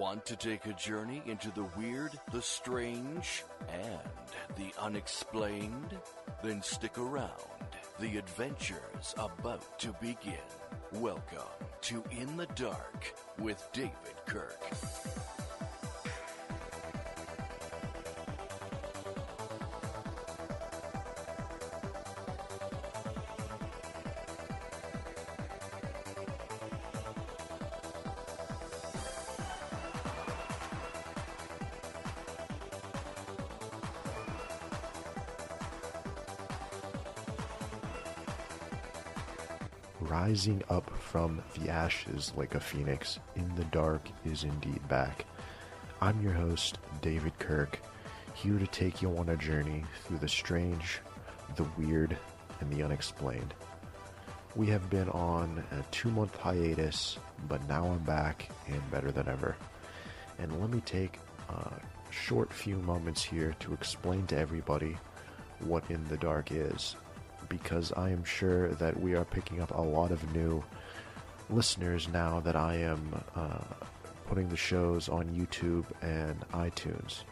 Want to take a journey into the weird, the strange, and the unexplained? Then stick around. The adventure's about to begin. Welcome to In the Dark with David Kirk. Rising up from the ashes like a phoenix, In the Dark is indeed back. I'm your host, David Kirk, here to take you on a journey through the strange, the weird, and the unexplained. We have been on a two month hiatus, but now I'm back and better than ever. And let me take a short few moments here to explain to everybody what In the Dark is because I am sure that we are picking up a lot of new listeners now that I am uh, putting the shows on YouTube and iTunes.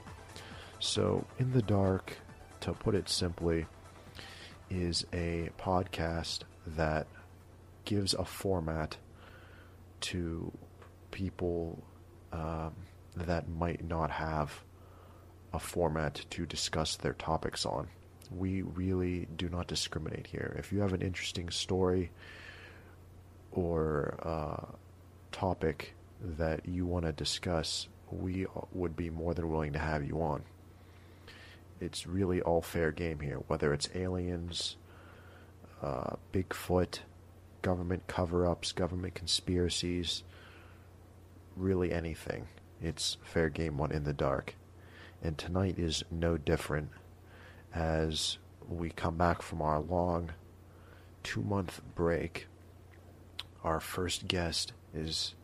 So, In the Dark, to put it simply, is a podcast that gives a format to people um, that might not have a format to discuss their topics on we really do not discriminate here. If you have an interesting story or uh, topic that you want to discuss, we would be more than willing to have you on. It's really all fair game here, whether it's aliens, uh, Bigfoot, government cover ups, government conspiracies, really anything. It's fair game one in the dark. And tonight is no different as we come back from our long two month break. Our first guest is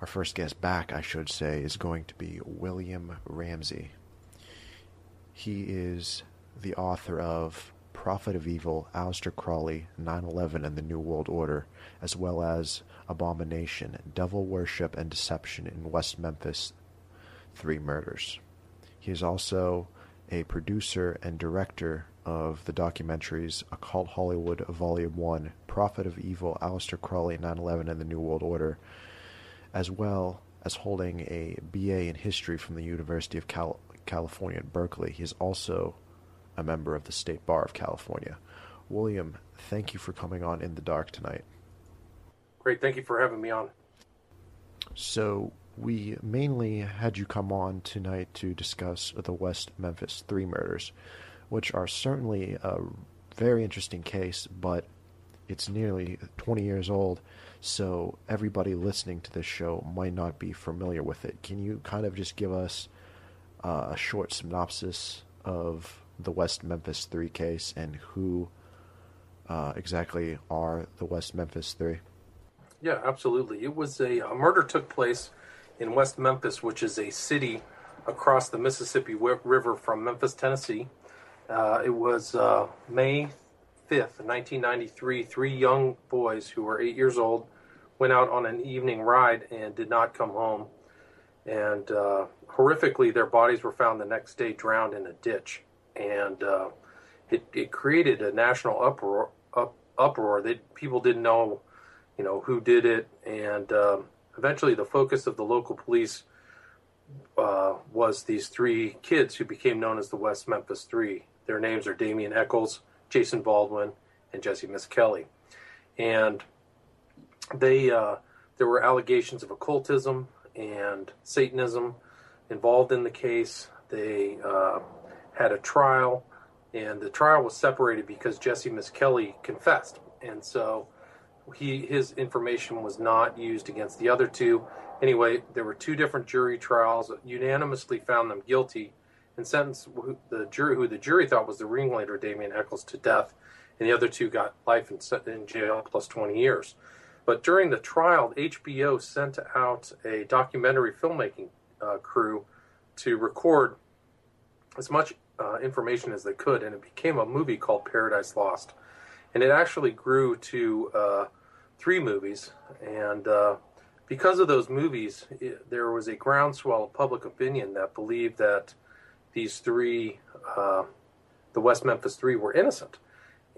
our first guest back, I should say, is going to be William Ramsey. He is the author of Prophet of Evil, Aleister Crowley, 9 11 and the New World Order, as well as Abomination, Devil Worship and Deception in West Memphis, Three Murders. He is also a producer and director of the documentaries Occult Hollywood Volume 1, Prophet of Evil, Aleister Crowley, 9 11, and the New World Order, as well as holding a BA in History from the University of Cal- California at Berkeley. He is also a member of the State Bar of California. William, thank you for coming on In the Dark tonight. Great. Thank you for having me on. So, we mainly had you come on tonight to discuss the West Memphis Three murders, which are certainly a very interesting case, but it's nearly 20 years old, so everybody listening to this show might not be familiar with it. Can you kind of just give us uh, a short synopsis of the West Memphis Three case and who uh, exactly are the West Memphis Three? Yeah, absolutely. It was a, a murder took place in West Memphis, which is a city across the Mississippi River from Memphis, Tennessee. Uh, it was uh, May 5th, 1993. Three young boys who were eight years old went out on an evening ride and did not come home. And uh, horrifically, their bodies were found the next day drowned in a ditch. And uh, it, it created a national uproar. Up, uproar. They, people didn't know, you know, who did it, and um, eventually the focus of the local police uh, was these three kids who became known as the West Memphis Three. Their names are Damien Echols, Jason Baldwin, and Jesse Misskelley. And they uh, there were allegations of occultism and Satanism involved in the case. They uh, had a trial, and the trial was separated because Jesse Misskelley confessed, and so he his information was not used against the other two. Anyway, there were two different jury trials, that unanimously found them guilty, and sentenced the jury who the jury thought was the ringleader, Damien Echols to death, and the other two got life in, in jail plus 20 years. But during the trial, HBO sent out a documentary filmmaking uh, crew to record as much uh, information as they could, and it became a movie called Paradise Lost. And it actually grew to uh, three movies, and uh, because of those movies, it, there was a groundswell of public opinion that believed that these three, uh, the West Memphis Three, were innocent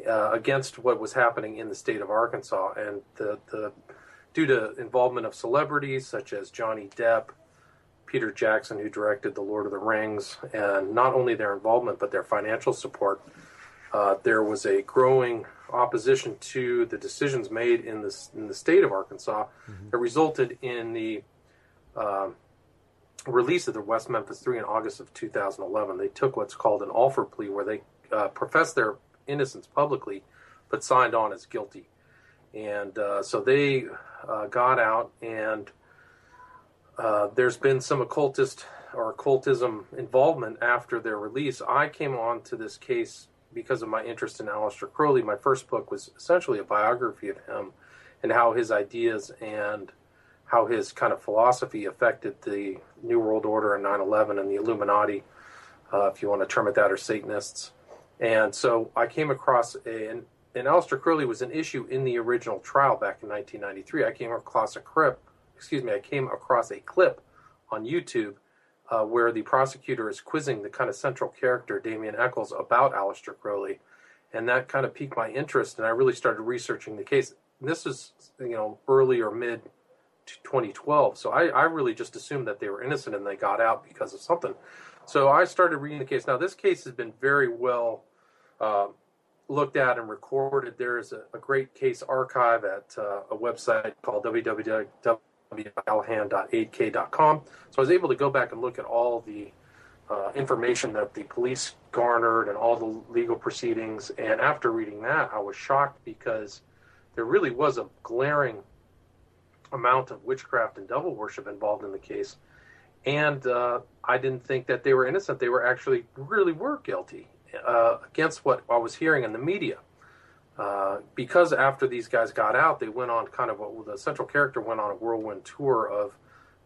uh, against what was happening in the state of Arkansas, and the, the due to involvement of celebrities such as Johnny Depp, Peter Jackson, who directed The Lord of the Rings, and not only their involvement but their financial support, uh, there was a growing opposition to the decisions made in the in the state of Arkansas mm-hmm. that resulted in the uh, release of the West Memphis Three in August of 2011. They took what's called an Alford plea, where they uh, professed their innocence publicly, but signed on as guilty. And uh, so they uh, got out, and uh, there's been some occultist or occultism involvement after their release. I came on to this case because of my interest in Aleister Crowley. My first book was essentially a biography of him and how his ideas and how his kind of philosophy affected the New World Order and 9 11 and the Illuminati, uh, if you want to term it that, or Satanists. And so I came across a, and, and Aleister Crowley was an issue in the original trial back in 1993. I came across a clip, excuse me, I came across a clip on YouTube uh, where the prosecutor is quizzing the kind of central character, Damien Echols, about Aleister Crowley. And that kind of piqued my interest, and I really started researching the case. This is, you know, early or mid 2012. So I, I really just assumed that they were innocent and they got out because of something. So I started reading the case. Now, this case has been very well uh, looked at and recorded. There is a, a great case archive at uh, a website called www.alhan.8k.com. So I was able to go back and look at all the uh, information that the police garnered and all the legal proceedings. And after reading that, I was shocked because there really was a glaring amount of witchcraft and devil worship involved in the case. And uh, I didn't think that they were innocent. They were actually really were guilty uh, against what I was hearing in the media. Uh, because after these guys got out, they went on kind of a, the central character went on a whirlwind tour of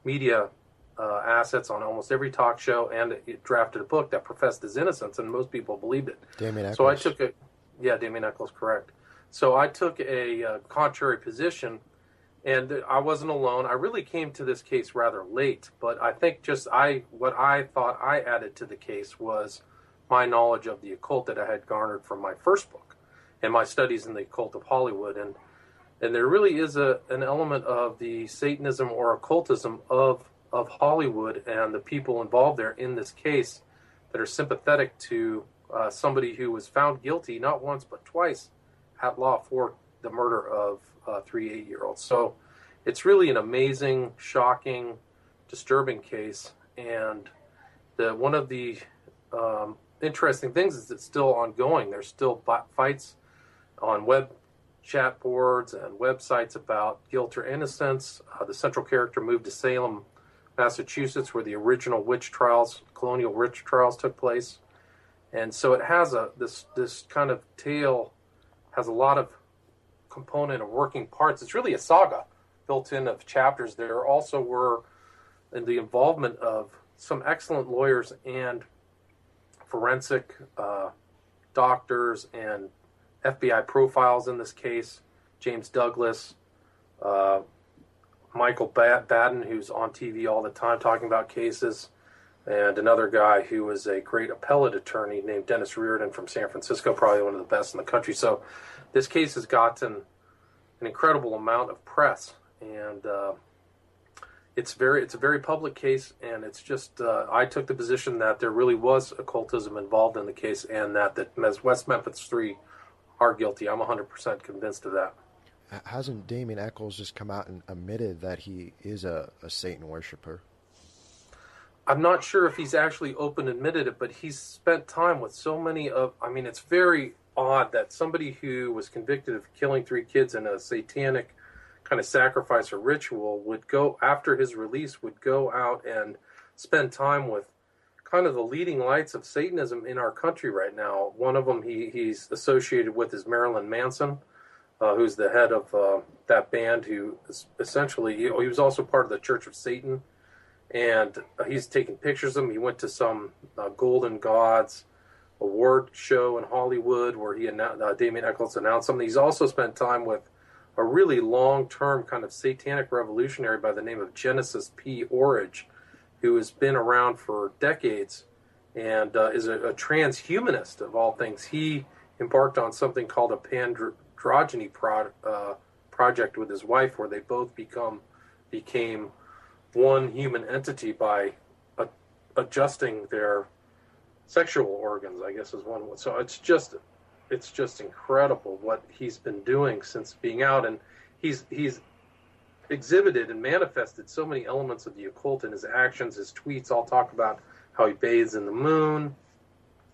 media uh, assets on almost every talk show, and it drafted a book that professed his innocence, and most people believed it. Damien Echols. So I took a, yeah, Damien Echols, correct. So I took a uh, contrary position, and I wasn't alone. I really came to this case rather late, but I think just I what I thought I added to the case was my knowledge of the occult that I had garnered from my first book and my studies in the occult of Hollywood. And and there really is a an element of the Satanism or occultism of of Hollywood and the people involved there in this case that are sympathetic to uh, somebody who was found guilty not once but twice at law for the murder of uh, three eight year olds. So it's really an amazing, shocking, disturbing case, and the one of the um, interesting things is it's still ongoing. There's still fights on web chat boards and websites about guilt or innocence. Uh, the central character moved to Salem, Massachusetts, where the original witch trials, colonial witch trials, took place. And so it has a this this kind of tale has a lot of component of working parts. It's really a saga built in of chapters. There also were in the involvement of some excellent lawyers and forensic uh, doctors and FBI profiles in this case. James Douglas, uh, Michael Baden, who's on TV all the time talking about cases, and another guy who is a great appellate attorney named Dennis Riordan from San Francisco, probably one of the best in the country. So this case has gotten an incredible amount of press, and uh, it's very it's a very public case, and it's just uh, I took the position that there really was occultism involved in the case, and that that West Memphis Three are guilty. I'm 100 percent convinced of that. Hasn't Damien Echols just come out and admitted that he is a, a Satan worshiper? I'm not sure if he's actually open admitted it, but he's spent time with so many of. I mean, it's very odd that somebody who was convicted of killing three kids in a satanic kind of sacrifice or ritual would go after his release would go out and spend time with kind of the leading lights of Satanism in our country right now. One of them he, he's associated with is Marilyn Manson, uh, who's the head of uh, that band. Who essentially he, he, was also part of the Church of Satan, and uh, he's taking pictures of him. He went to some uh, Golden Gods award show in Hollywood where he announced, uh, Damien Echols announced something. He's also spent time with a really long term kind of satanic revolutionary by the name of Genesis P. Orridge, who has been around for decades and uh, is a, a, transhumanist of all things. He embarked on something called a pandrogyny pro, uh, project with his wife, where they both become became one human entity by a, adjusting their sexual organs. I guess is one. So it's just it's just incredible what he's been doing since being out, and he's he's exhibited and manifested so many elements of the occult in his actions. His tweets all talk about how he bathes in the moon.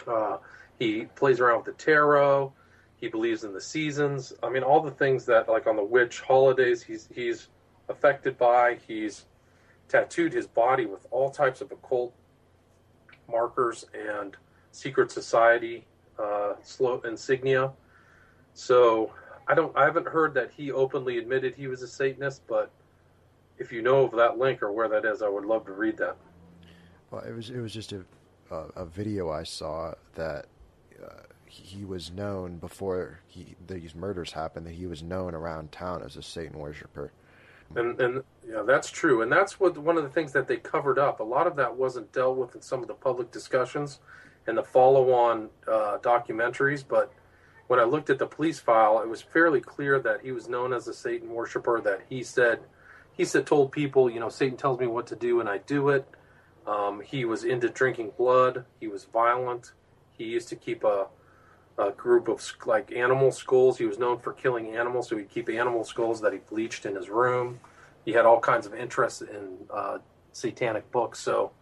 Uh, he plays around with the tarot. He believes in the seasons. I mean, all the things that, like on the witch holidays, he's he's affected by. He's tattooed his body with all types of occult markers and secret society uh, insignia. So I don't. I haven't heard that he openly admitted he was a Satanist, but if you know of that link or where that is, I would love to read that. Well, it was it was just a a, video I saw that uh, he was known before he, these murders happened that he was known around town as a Satan worshiper. And and yeah, that's true. And that's what one of the things that they covered up. A lot of that wasn't dealt with in some of the public discussions and the follow-on uh, documentaries. But when I looked at the police file, it was fairly clear that he was known as a Satan worshiper. That he said he said told people, you know, Satan tells me what to do and I do it. Um, he was into drinking blood. He was violent. He used to keep a, a group of like animal skulls. He was known for killing animals, so he'd keep animal skulls that he bleached in his room. He had all kinds of interest in uh, satanic books. So,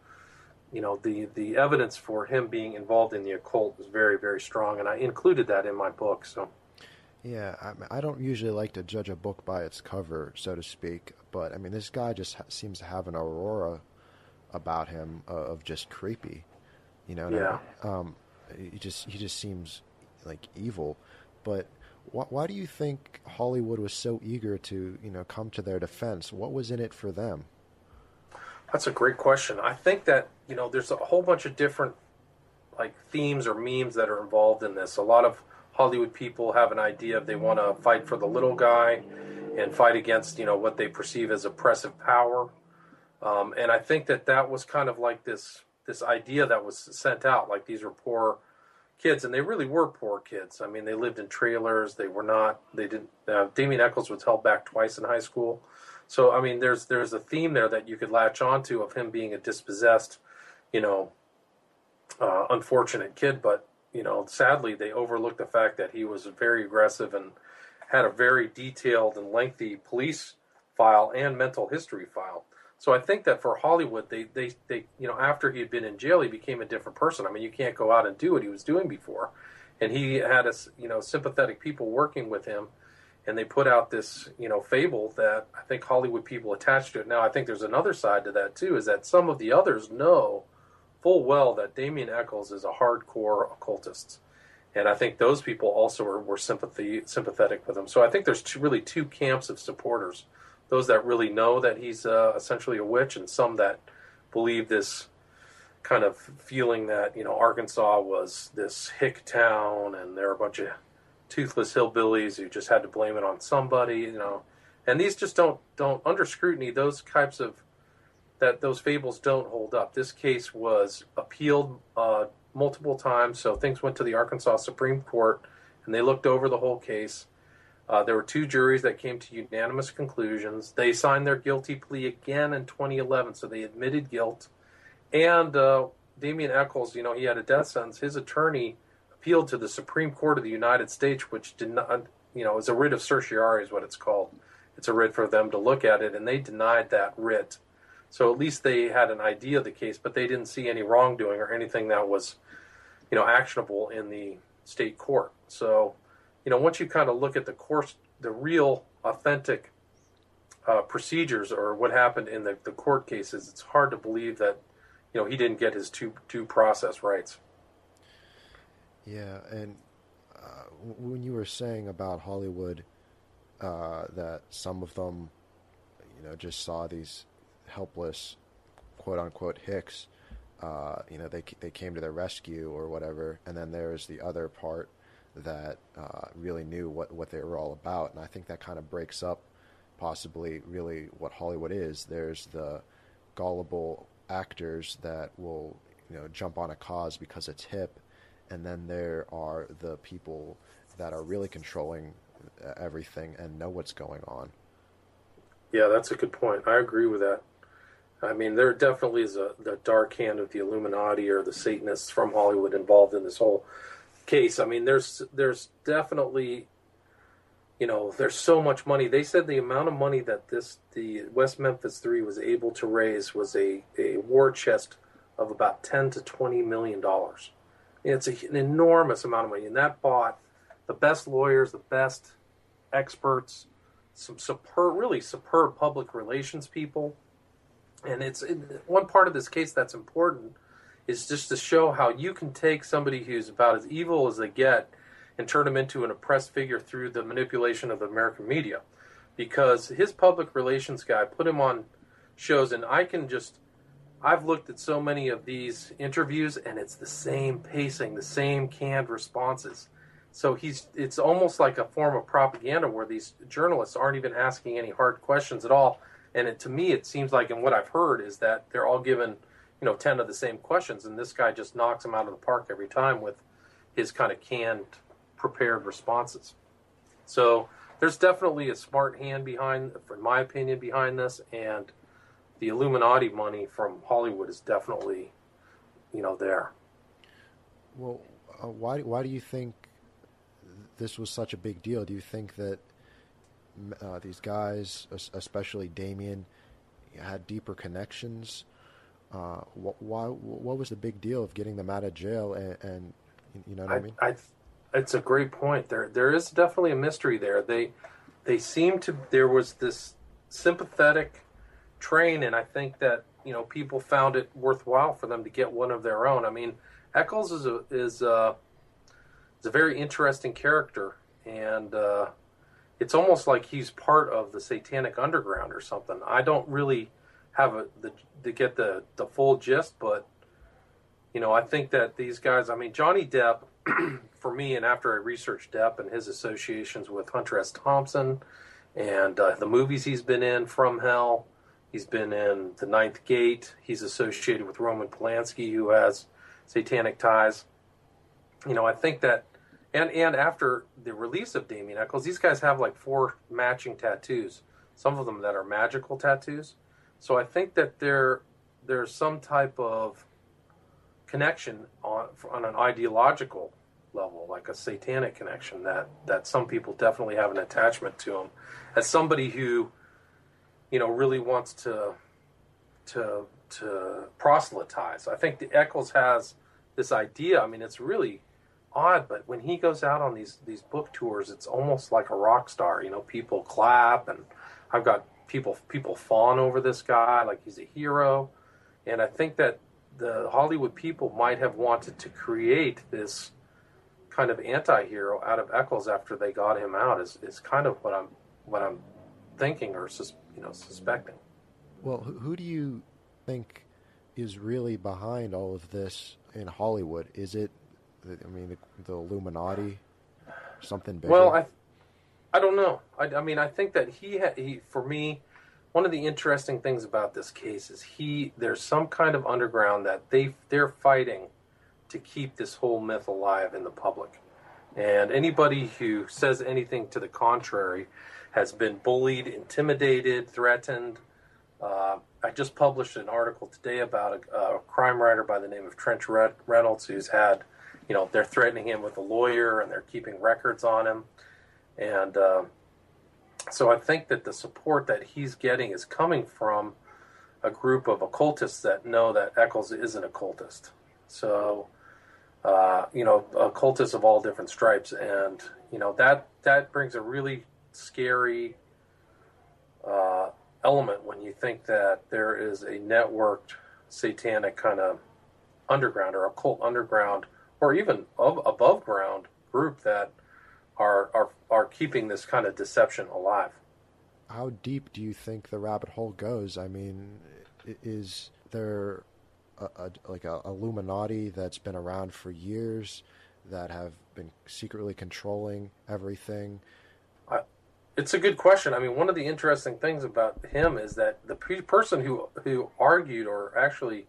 you know, the the evidence for him being involved in the occult was very very strong, and I included that in my book. So. Yeah, I, I don't usually like to judge a book by its cover, so to speak. But I mean, this guy just ha- seems to have an aurora about him uh, of just creepy. You know, yeah. I, um, he just he just seems like evil. But wh- why do you think Hollywood was so eager to you know come to their defense? What was in it for them? That's a great question. I think that you know there's a whole bunch of different like themes or memes that are involved in this. A lot of Hollywood people have an idea if they want to fight for the little guy and fight against you know what they perceive as oppressive power um, and I think that that was kind of like this this idea that was sent out, like these were poor kids, and they really were poor kids. I mean, they lived in trailers. They were not. They didn't. Uh, Damien Echols was held back twice in high school. So I mean, there's there's a theme there that you could latch onto of him being a dispossessed, you know, uh, unfortunate kid. But you know, sadly, they overlooked the fact that he was very aggressive and had a very detailed and lengthy police file and mental history file. So I think that for Hollywood, they, they, they, you know, after he had been in jail, he became a different person. I mean, you can't go out and do what he was doing before. And he had, a, you know, sympathetic people working with him. And they put out this, you know, fable that I think Hollywood people attached to it. Now, I think there's another side to that, too, is that some of the others know full well that Damien Echols is a hardcore occultist. And I think those people also were, were sympathy, sympathetic with him. So I think there's two, really two camps of supporters those that really know that he's uh, essentially a witch, and some that believe this kind of feeling that you know Arkansas was this hick town, and there are a bunch of toothless hillbillies who just had to blame it on somebody, you know. And these just don't don't under scrutiny. Those types of that those fables don't hold up. This case was appealed uh, multiple times, so things went to the Arkansas Supreme Court, and they looked over the whole case uh, there were two juries that came to unanimous conclusions. They signed their guilty plea again in 2011, so they admitted guilt. And uh, Damien Echols, you know, he had a death sentence. His attorney appealed to the Supreme Court of the United States, which did not, you know, is a writ of certiorari, is what it's called. It's a writ for them to look at it, and they denied that writ. So at least they had an idea of the case, but they didn't see any wrongdoing or anything that was, you know, actionable in the state court. So you know, once you kind of look at the course, the real authentic uh, procedures or what happened in the, the court cases, it's hard to believe that, you know, he didn't get his due, due process rights. Yeah, and uh, when you were saying about Hollywood, uh, that some of them, you know, just saw these helpless, quote unquote, hicks. Uh, you know, they they came to their rescue or whatever, and then there's the other part that uh, really knew what, what they were all about. And I think that kind of breaks up possibly really what Hollywood is. There's the gullible actors that will you know jump on a cause because it's hip, and then there are the people that are really controlling everything and know what's going on. Yeah, that's a good point. I agree with that. I mean, there definitely is a the dark hand of the Illuminati or the Satanists from Hollywood involved in this whole case. I mean, there's there's definitely, you know, there's so much money. They said the amount of money that this the West Memphis Three was able to raise was a a war chest of about ten to twenty million dollars. It's a, an enormous amount of money, and that bought the best lawyers, the best experts, some superb, really superb public relations people. And it's one part of this case that's important is just to show how you can take somebody who's about as evil as they get and turn him into an oppressed figure through the manipulation of the American media. Because his public relations guy put him on shows, and I can just, I've looked at so many of these interviews, and it's the same pacing, the same canned responses. So he's it's almost like a form of propaganda where these journalists aren't even asking any hard questions at all. And it, to me, it seems like, and what I've heard is that they're all given, you know, ten of the same questions, and this guy just knocks them out of the park every time with his kind of canned, prepared responses. So there's definitely a smart hand behind, in my opinion, behind this, and the Illuminati money from Hollywood is definitely, you know, there. Well, uh, why why do you think this was such a big deal? Do you think that uh, these guys, especially Damien, had deeper connections? Uh, what, why? What was the big deal of getting them out of jail? And, and you know what I, I mean? I, it's a great point. There, there is definitely a mystery there. They, they seem to. There was this sympathetic train, and I think that you know people found it worthwhile for them to get one of their own. I mean, Echols is a, is. A, a very interesting character, and uh, it's almost like he's part of the Satanic Underground or something. I don't really have a, the to get the the full gist, but you know, I think that these guys. I mean, Johnny Depp, for me, and after I researched Depp and his associations with Hunter S. Thompson and uh, the movies he's been in, From Hell. He's been in The Ninth Gate. He's associated with Roman Polanski, who has satanic ties. You know, I think that and and after the release of Damien Echols, these guys have like four matching tattoos. Some of them that are magical tattoos. So I think that there there's some type of connection on on an ideological level, like a satanic connection that that some people definitely have an attachment to him. As somebody who, you know, really wants to to to proselytize. I think the Echols has this idea. I mean, it's really odd, but when he goes out on these these book tours, it's almost like a rock star. You know, people clap, and I've got people people fawn over this guy like he's a hero, and I think that the Hollywood people might have wanted to create this kind of anti-hero out of Echols after they got him out is, is kind of what I'm what I'm thinking or sus, you know suspecting. Well, who do you think is really behind all of this in Hollywood? Is it I mean, the, the Illuminati, something bigger. Well, I, I don't know. I, I mean, I think that he, ha- he, for me, one of the interesting things about this case is he. There's some kind of underground that they they're fighting to keep this whole myth alive in the public, and anybody who says anything to the contrary has been bullied, intimidated, threatened. Uh, I just published an article today about a, a, crime writer by the name of Trench Reynolds who's had you know they're threatening him with a lawyer and they're keeping records on him. And uh, so i think that the support that he's getting is coming from a group of occultists that know that Echols is an occultist. So uh, you know occultists of all different stripes. And you know that that brings a really scary uh, element when you think that there is a networked satanic kind of underground or occult underground or even of, above ground group that are are are keeping this kind of deception alive. How deep do you think the rabbit hole goes? I mean, is there a, a, like a Illuminati that's been around for years that have been secretly controlling everything? I, it's a good question. I mean, one of the interesting things about him is that the pe- person who who argued or actually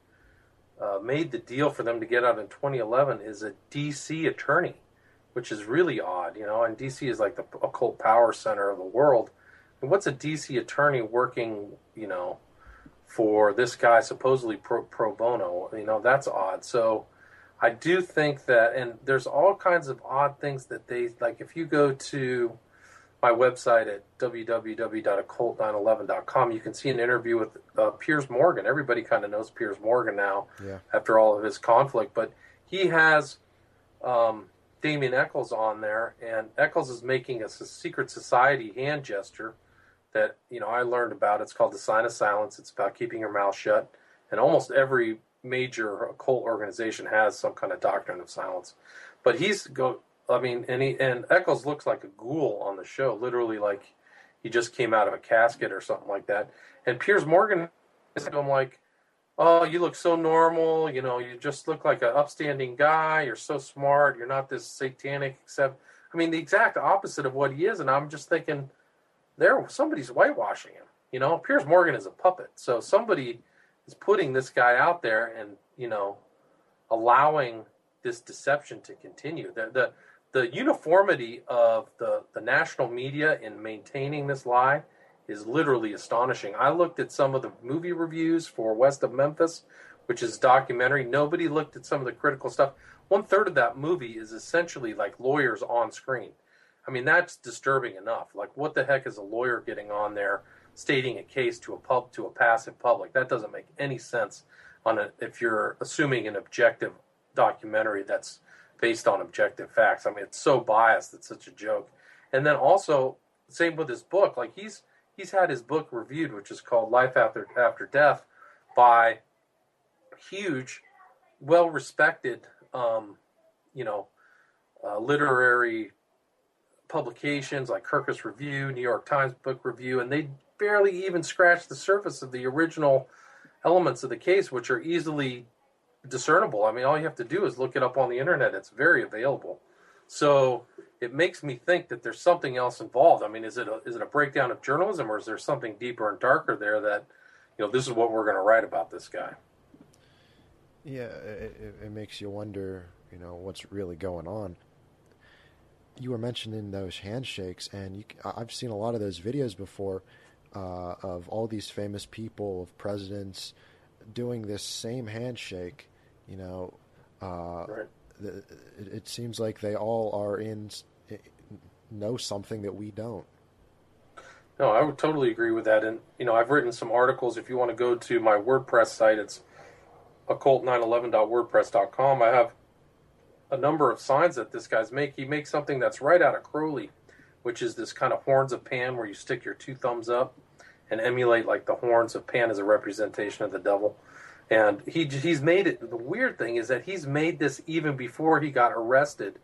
uh, made the deal for them to get out in 2011 is a DC attorney, which is really odd, you know. And DC is like the occult power center of the world. And what's a DC attorney working, you know, for this guy supposedly pro, pro bono? You know, that's odd. So I do think that, and there's all kinds of odd things that they like. If you go to my website at www.occult911.com, you can see an interview with uh, Piers Morgan. Everybody kind of knows Piers Morgan now Yeah. after all of his conflict, but he has um, Damien Echols on there, and Echols is making a secret society hand gesture that you know I learned about. It's called the sign of silence. It's about keeping your mouth shut, and almost every major occult organization has some kind of doctrine of silence. But he's go. I mean, and he and Echols looks like a ghoul on the show, literally like he just came out of a casket or something like that. And Piers Morgan is him like, "Oh, you look so normal. You know, you just look like an upstanding guy. You're so smart. You're not this satanic." Except, I mean, the exact opposite of what he is. And I'm just thinking, there somebody's whitewashing him. You know, Piers Morgan is a puppet, so somebody is putting this guy out there and you know allowing this deception to continue. The the the uniformity of the the national media in maintaining this lie is literally astonishing. I looked at some of the movie reviews for West of Memphis, which is documentary. Nobody looked at some of the critical stuff. One third of that movie is essentially like lawyers on screen. I mean, that's disturbing enough. Like, what the heck is a lawyer getting on there stating a case to a pub to a passive public? That doesn't make any sense. On a, if you're assuming an objective documentary that's based on objective facts. I mean, it's so biased. It's such a joke. And then also, same with his book. Like he's he's had his book reviewed, which is called Life After After Death, by huge, well respected, um, you know, uh, literary publications like Kirkus Review, New York Times Book Review, and they barely even scratch the surface of the original elements of the case, which are easily discernible. I mean, all you have to do is look it up on the internet. It's very available. So it makes me think that there's something else involved. I mean, is it a, is it a breakdown of journalism, or is there something deeper and darker there that, you know, this is what we're going to write about this guy? Yeah, it, it, makes you wonder, you know, what's really going on. You were mentioning those handshakes, and you, I've seen a lot of those videos before uh, of all these famous people, of presidents, doing this same handshake. You know, uh, Right. the, it, it seems like they all are in know something that we don't. No, I would totally agree with that. And, you know, I've written some articles. If you want to go to my WordPress site, it's occult911.wordpress.com. I have a number of signs that this guy's make. He makes something that's right out of Crowley, which is this kind of horns of Pan where you stick your two thumbs up and emulate like the horns of Pan as a representation of the devil. And he he's made it. The weird thing is that he's made this even before he got arrested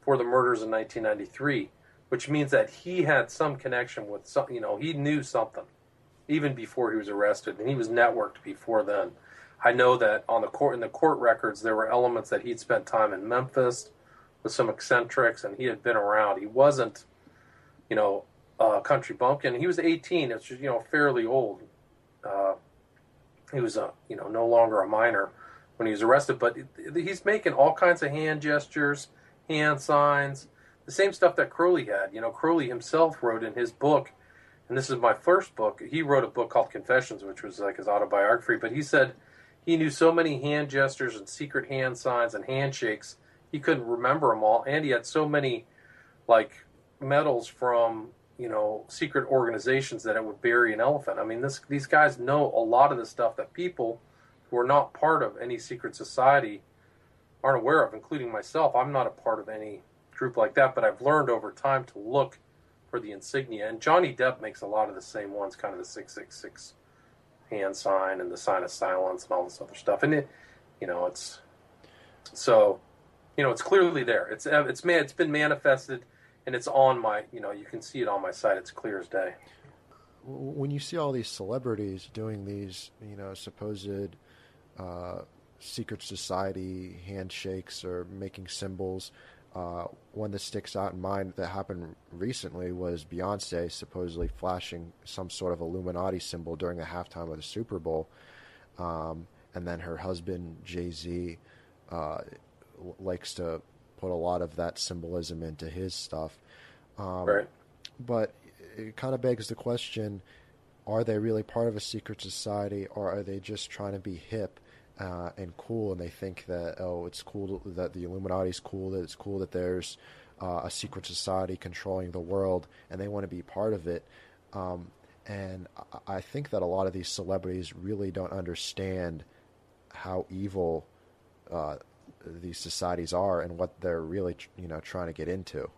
for the murders in 1993, which means that he had some connection with some. You know, he knew something even before he was arrested, and he was networked before then. I know that on the court in the court records there were elements that he'd spent time in Memphis with some eccentrics, and he had been around. He wasn't, you know, a country bumpkin. He was 18. It's you know fairly old. Uh, he was a you know no longer a minor when he was arrested, but he's making all kinds of hand gestures, hand signs, the same stuff that Crowley had. You know, Crowley himself wrote in his book, and this is my first book. He wrote a book called Confessions, which was like his autobiography. But he said he knew so many hand gestures and secret hand signs and handshakes he couldn't remember them all, and he had so many like medals from you know secret organizations that it would bury an elephant. I mean, this these guys know a lot of the stuff that people who are not part of any secret society aren't aware of, including myself. I'm not a part of any group like that, but I've learned over time to look for the insignia. And Johnny Depp makes a lot of the same ones, kind of the six six six hand sign and the sign of silence and all this other stuff. And it, you know, it's so, you know, it's clearly there. It's it's man, it's been manifested, and it's on my, you know, you can see it on my site. It's clear as day. when you see all these celebrities doing these, you know, supposed uh, secret society handshakes or making symbols. Uh, one that sticks out in mind that happened recently was Beyonce supposedly flashing some sort of Illuminati symbol during the halftime of the Super Bowl. Um, and then her husband, Jay Z, uh, likes to put a lot of that symbolism into his stuff. Um, right. But it kind of begs the question are they really part of a secret society or are they just trying to be hip uh, and cool and they think that oh it's cool that the Illuminati is cool that it's cool that there's uh, a secret society controlling the world and they want to be part of it um, and I think that a lot of these celebrities really don't understand how evil uh, these societies are and what they're really you know trying to get into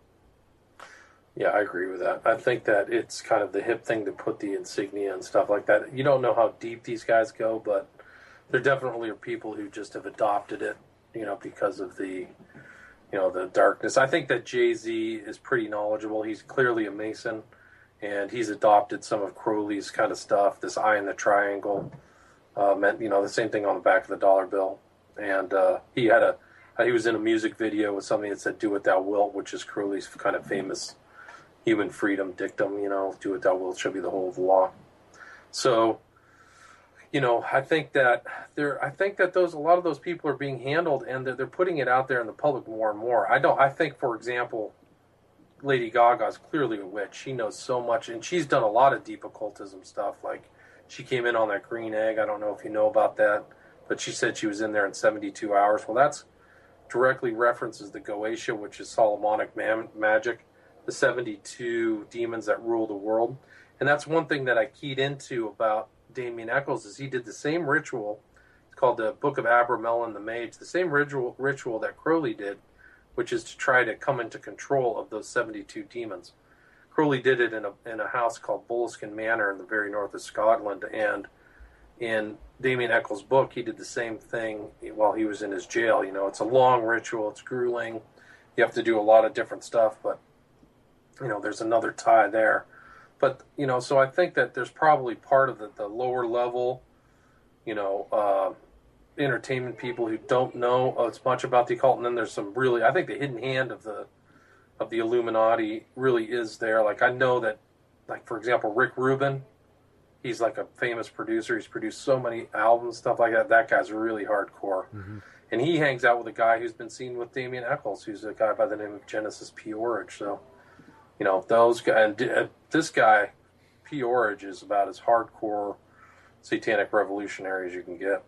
yeah, I agree with that. I think that it's kind of the hip thing to put the insignia and stuff like that. You don't know how deep these guys go, but there definitely are people who just have adopted it, you know, because of the, you know, the darkness. I think that Jay Z is pretty knowledgeable. He's clearly a Mason, and he's adopted some of Crowley's kind of stuff. This eye in the triangle, uh, meant you know the same thing on the back of the dollar bill, and uh, he had a he was in a music video with something that said "Do what thou wilt," which is Crowley's kind of famous human freedom dictum, you know, do what thou wilt shall be the whole of the law. So, you know, I think that there, I think that those, a lot of those people are being handled and they're, they're putting it out there in the public more and more. I don't, I think, for example, Lady Gaga is clearly a witch. She knows so much and she's done a lot of deep occultism stuff. Like she came in on that green egg. I don't know if you know about that, but she said she was in there in 72 hours. Well, that's directly references the Goetia, which is Solomonic magic the 72 demons that rule the world. And that's one thing that I keyed into about Damien Echols is he did the same ritual. It's called the Book of Abramelin the Mage, the same ritual ritual that Crowley did, which is to try to come into control of those 72 demons. Crowley did it in a in a house called Boleskine Manor in the very north of Scotland, and in Damien Echols' book, he did the same thing while he was in his jail. You know, it's a long ritual, it's grueling. You have to do a lot of different stuff, but you know, there's another tie there. But, you know, so I think that there's probably part of the, the lower level, you know, uh, entertainment people who don't know as much about the occult. And then there's some really, I think the hidden hand of the, of the Illuminati really is there. Like I know that, like for example, Rick Rubin, he's like a famous producer. He's produced so many albums, stuff like that. That guy's really hardcore. Mm-hmm. And he hangs out with a guy who's been seen with Damien Echols, who's a guy by the name of Genesis P-Orridge. So you know those guys. And uh, this guy, P-Orridge, is about as hardcore satanic revolutionary as you can get.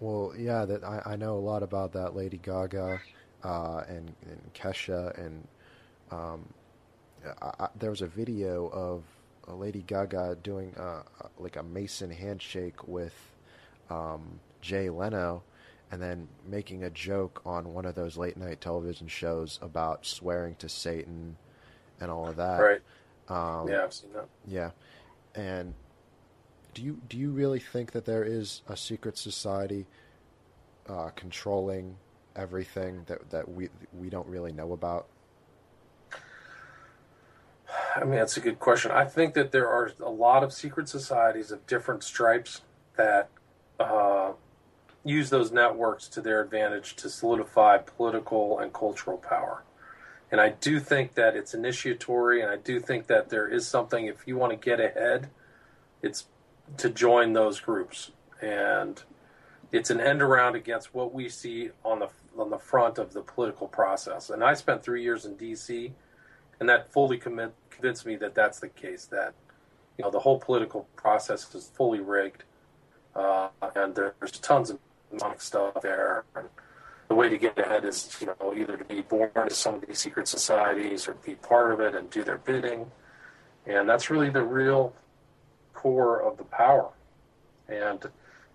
Well, yeah, that I, I know a lot about that Lady Gaga uh, and, and Kesha, and um, I, I, there was a video of Lady Gaga doing uh, like a Mason handshake with um, Jay Leno, and then making a joke on one of those late night television shows about swearing to Satan and all of that. Right. Um, yeah, I've seen that. Yeah, and do you do you really think that there is a secret society uh, controlling everything that that we we don't really know about? I mean, that's a good question. I think that there are a lot of secret societies of different stripes that uh, use those networks to their advantage to solidify political and cultural power. And I do think that it's initiatory, and I do think that there is something, if you want to get ahead, it's to join those groups. And it's an end around against what we see on the on the front of the political process. And I spent three years in D.C., and that fully convinced me that that's the case. That you know the whole political process is fully rigged, uh, and there's tons of stuff there. And, the way to get ahead is, you know, either to be born to some of these secret societies or be part of it and do their bidding. And that's really the real core of the power. And,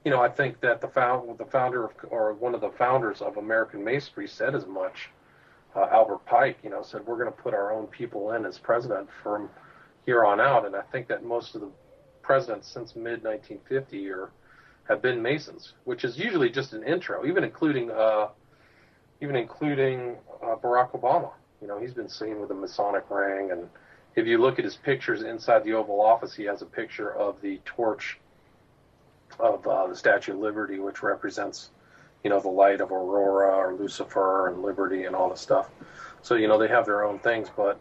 you know, I think that the found the founder of, or one of the founders of American Masonry said as much. Uh, Albert Pike, you know, said we're going to put our own people in as president from here on out. And I think that most of the presidents since mid 1950 are have been Masons, which is usually just an intro, even including uh, even including uh, Barack Obama. You know, he's been seen with a Masonic ring, and if you look at his pictures inside the Oval Office, he has a picture of the torch of uh, the Statue of Liberty, which represents you know, the light of Aurora or Lucifer and Liberty and all this stuff. So you know they have their own things, but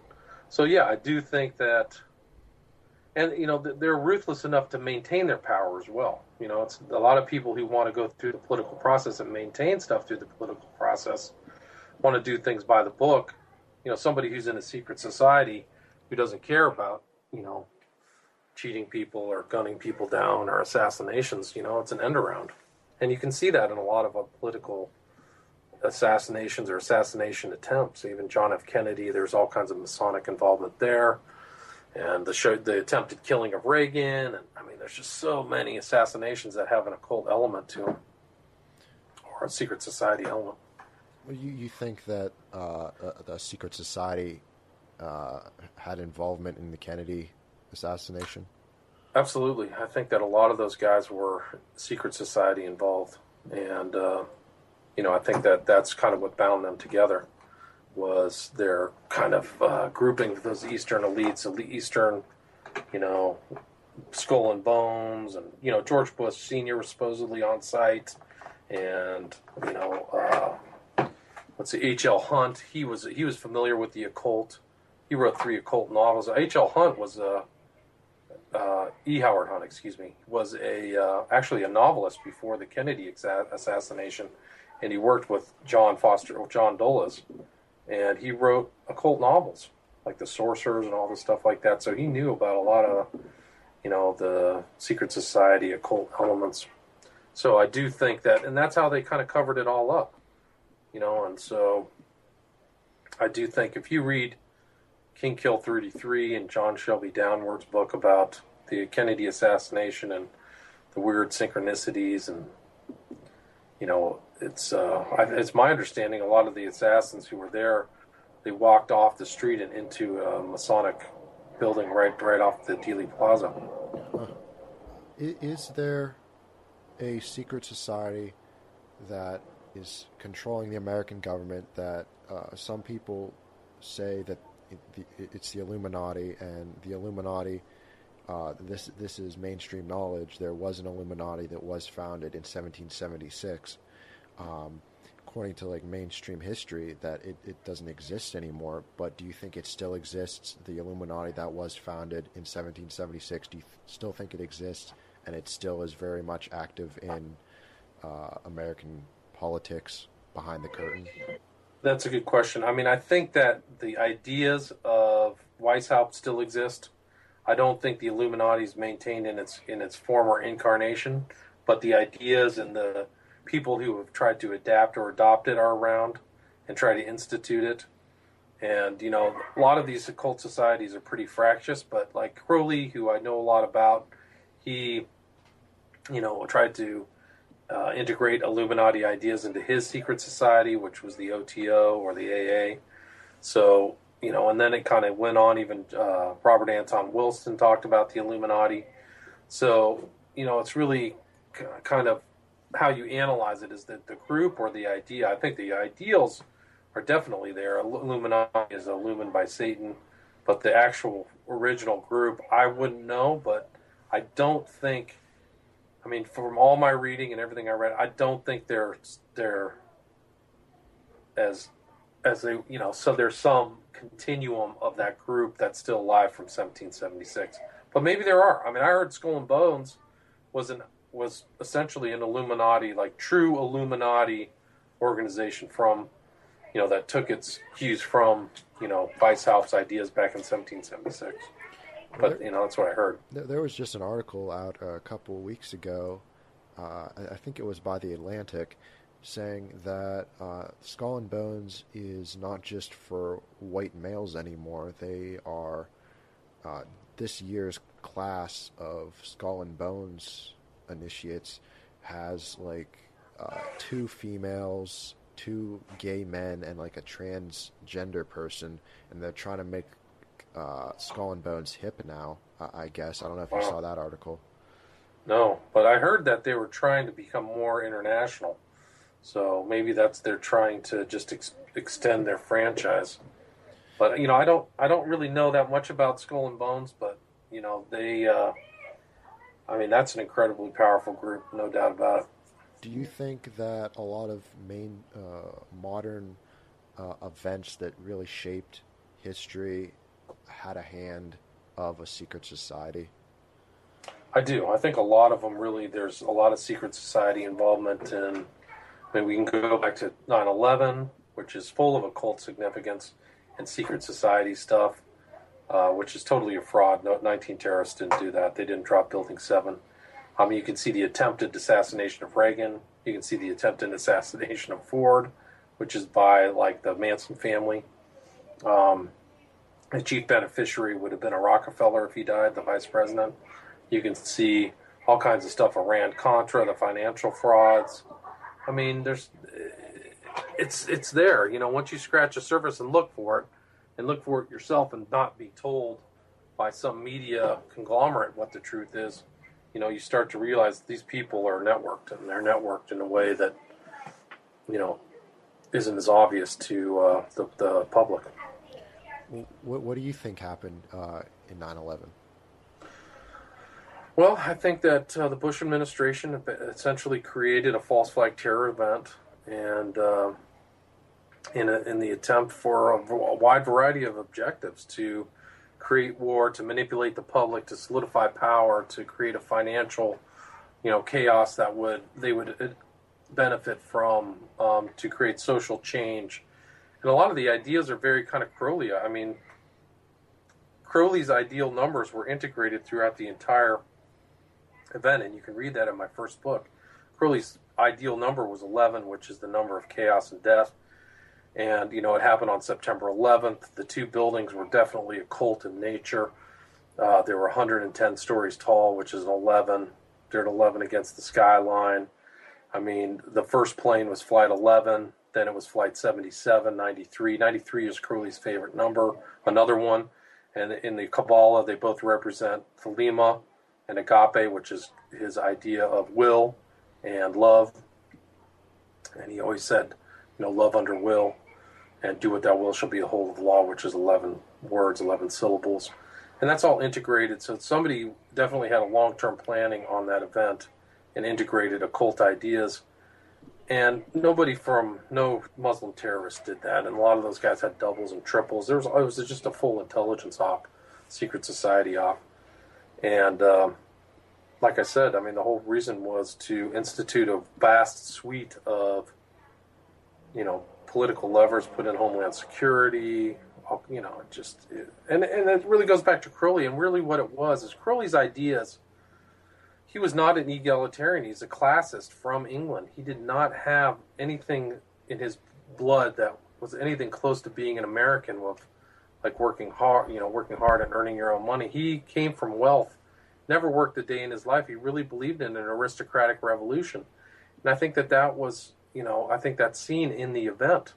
so yeah, I do think that, and you know they're ruthless enough to maintain their power as well. You know, it's a lot of people who want to go through the political process and maintain stuff through the political process want to do things by the book. You know, somebody who's in a secret society who doesn't care about you know cheating people or gunning people down or assassinations. You know, it's an end around, and you can see that in a lot of political assassinations or assassination attempts. Even John F. Kennedy, there's all kinds of Masonic involvement there, and the show, the attempted killing of Reagan, and I mean, there's just so many assassinations that have an occult element to them, or a secret society element. Well, you you think that uh, uh, the secret society uh, had involvement in the Kennedy assassination? Absolutely, I think that a lot of those guys were secret society involved, and uh, you know, I think that that's kind of what bound them together was their kind of uh, grouping those Eastern elites, elite Eastern, you know, skull and bones, and you know, George Bush Senior was supposedly on site, and you know, uh, let's see, H. L. Hunt. He was he was familiar with the occult. He wrote three occult novels. H. L. Hunt was a uh, E. Howard Hunt, excuse me, was a uh, actually a novelist before the Kennedy exa- assassination and he worked with John Foster, John Dulles, and he wrote occult novels like the Sorcerers and all this stuff like that. So he knew about a lot of, you know, the secret society occult elements. So I do think that, and that's how they kind of covered it all up, you know. And so I do think if you read King Kill 33 and John Shelby Downard's book about the Kennedy assassination and the weird synchronicities and you know it's uh, it's my understanding a lot of the assassins who were there, they walked off the street and into a Masonic building right right off the Dealey Plaza. Is there a secret society that is controlling the American government that uh, some people say that it's the Illuminati and the Illuminati uh, this this is mainstream knowledge. There was an Illuminati that was founded in 1776 um, according to like mainstream history that it, it doesn't exist anymore but do you think it still exists the illuminati that was founded in 1776 do you th- still think it exists and it still is very much active in uh, american politics behind the curtain that's a good question i mean i think that the ideas of weishaupt still exist i don't think the illuminati is maintained in its in its former incarnation but the ideas and the people who have tried to adapt or adopt it are around and try to institute it. And, you know, a lot of these occult societies are pretty fractious, but like Crowley, who I know a lot about, he, you know, tried to uh, integrate Illuminati ideas into his secret society, which was the OTO or the AA. So, you know, and then it kind of went on. Even uh, Robert Anton Wilson talked about the Illuminati. So, you know, it's really kind of how you analyze it is that the group or the idea. I think the ideals are definitely there. Illuminati is illumined by Satan, but the actual original group, I wouldn't know. But I don't think. I mean, from all my reading and everything I read, I don't think they're they're as as they you know. So there's some continuum of that group that's still alive from 1776. But maybe there are. I mean, I heard Skull and Bones was an was essentially an Illuminati, like true Illuminati organization from, you know, that took its cues from, you know, Weishaupt's ideas back in 1776. But, there, you know, that's what I heard. There was just an article out a couple of weeks ago, uh, I think it was by The Atlantic, saying that uh, Skull and Bones is not just for white males anymore. They are uh, this year's class of Skull and Bones initiates has like uh, two females, two gay men, and like a transgender person, and they're trying to make uh, Skull and Bones hip now. I guess I don't know if you saw that article. No, but I heard that they were trying to become more international. So maybe that's they're trying to just ex- extend their franchise. But you know, I don't I don't really know that much about Skull and Bones, but you know, they uh, I mean, that's an incredibly powerful group, no doubt about it. Do you think that a lot of main uh, modern uh, events that really shaped history had a hand of a secret society? I do. I think a lot of them really. There's a lot of secret society involvement, and I mean, we can go back to 9/11, which is full of occult significance and secret society stuff, uh, which is totally a fraud. No, 19 terrorists didn't do that. They didn't drop Building 7. I mean, you can see the attempted assassination of Reagan. You can see the attempted assassination of Ford, which is by like the Manson family. Um, the chief beneficiary would have been a Rockefeller if he died, the vice president. You can see all kinds of stuff around Contra, the financial frauds. I mean, there's it's it's there. You know, once you scratch the surface and look for it, and look for it yourself, and not be told by some media conglomerate what the truth is, you know, you start to realize these people are networked, and they're networked in a way that you know isn't as obvious to uh, the, the public. What, what do you think happened uh, in 9 11? Well, I think that uh, the Bush administration essentially created a false flag terror event, and uh, in a, in the attempt for a, a, wide variety of objectives to create war, to manipulate the public, to solidify power, to create a financial, you know, chaos that would they would uh, benefit from, um, to create social change, and a lot of the ideas are very kind of Crowley. I mean, Crowley's ideal numbers were integrated throughout the entire event, and you can read that in my first book. Crowley's ideal number was 11, which is the number of chaos and death. And, you know, it happened on September 11th. The two buildings were definitely occult in nature. Uh, they were 110 stories tall, which is an 11. They're at 11 against the skyline. I mean, the first plane was Flight 11, then it was Flight 77, 93. 93 is Crowley's favorite number, another one. And in the Kabbalah, they both represent Thelema and agape, which is his idea of will and love. And he always said, you know, love under will and do what thou will shall be the whole of the law, which is 11 words, 11 syllables. And that's all integrated. So somebody definitely had a long term planning on that event and integrated occult ideas. And nobody from no Muslim terrorists did that. And a lot of those guys had doubles and triples. There was, it was just a full intelligence op, secret society op. And um, like I said, I mean, the whole reason was to institute a vast suite of, you know, political levers put in Homeland Security. You know, just and and it really goes back to Crowley. And really, what it was is Crowley's ideas. He was not an egalitarian. He's a classist from England. He did not have anything in his blood that was anything close to being an American with like working hard, you know, working hard and earning your own money. He came from wealth, never worked a day in his life. He really believed in an aristocratic revolution, and I think that that was, you know, I think that's seen in the event.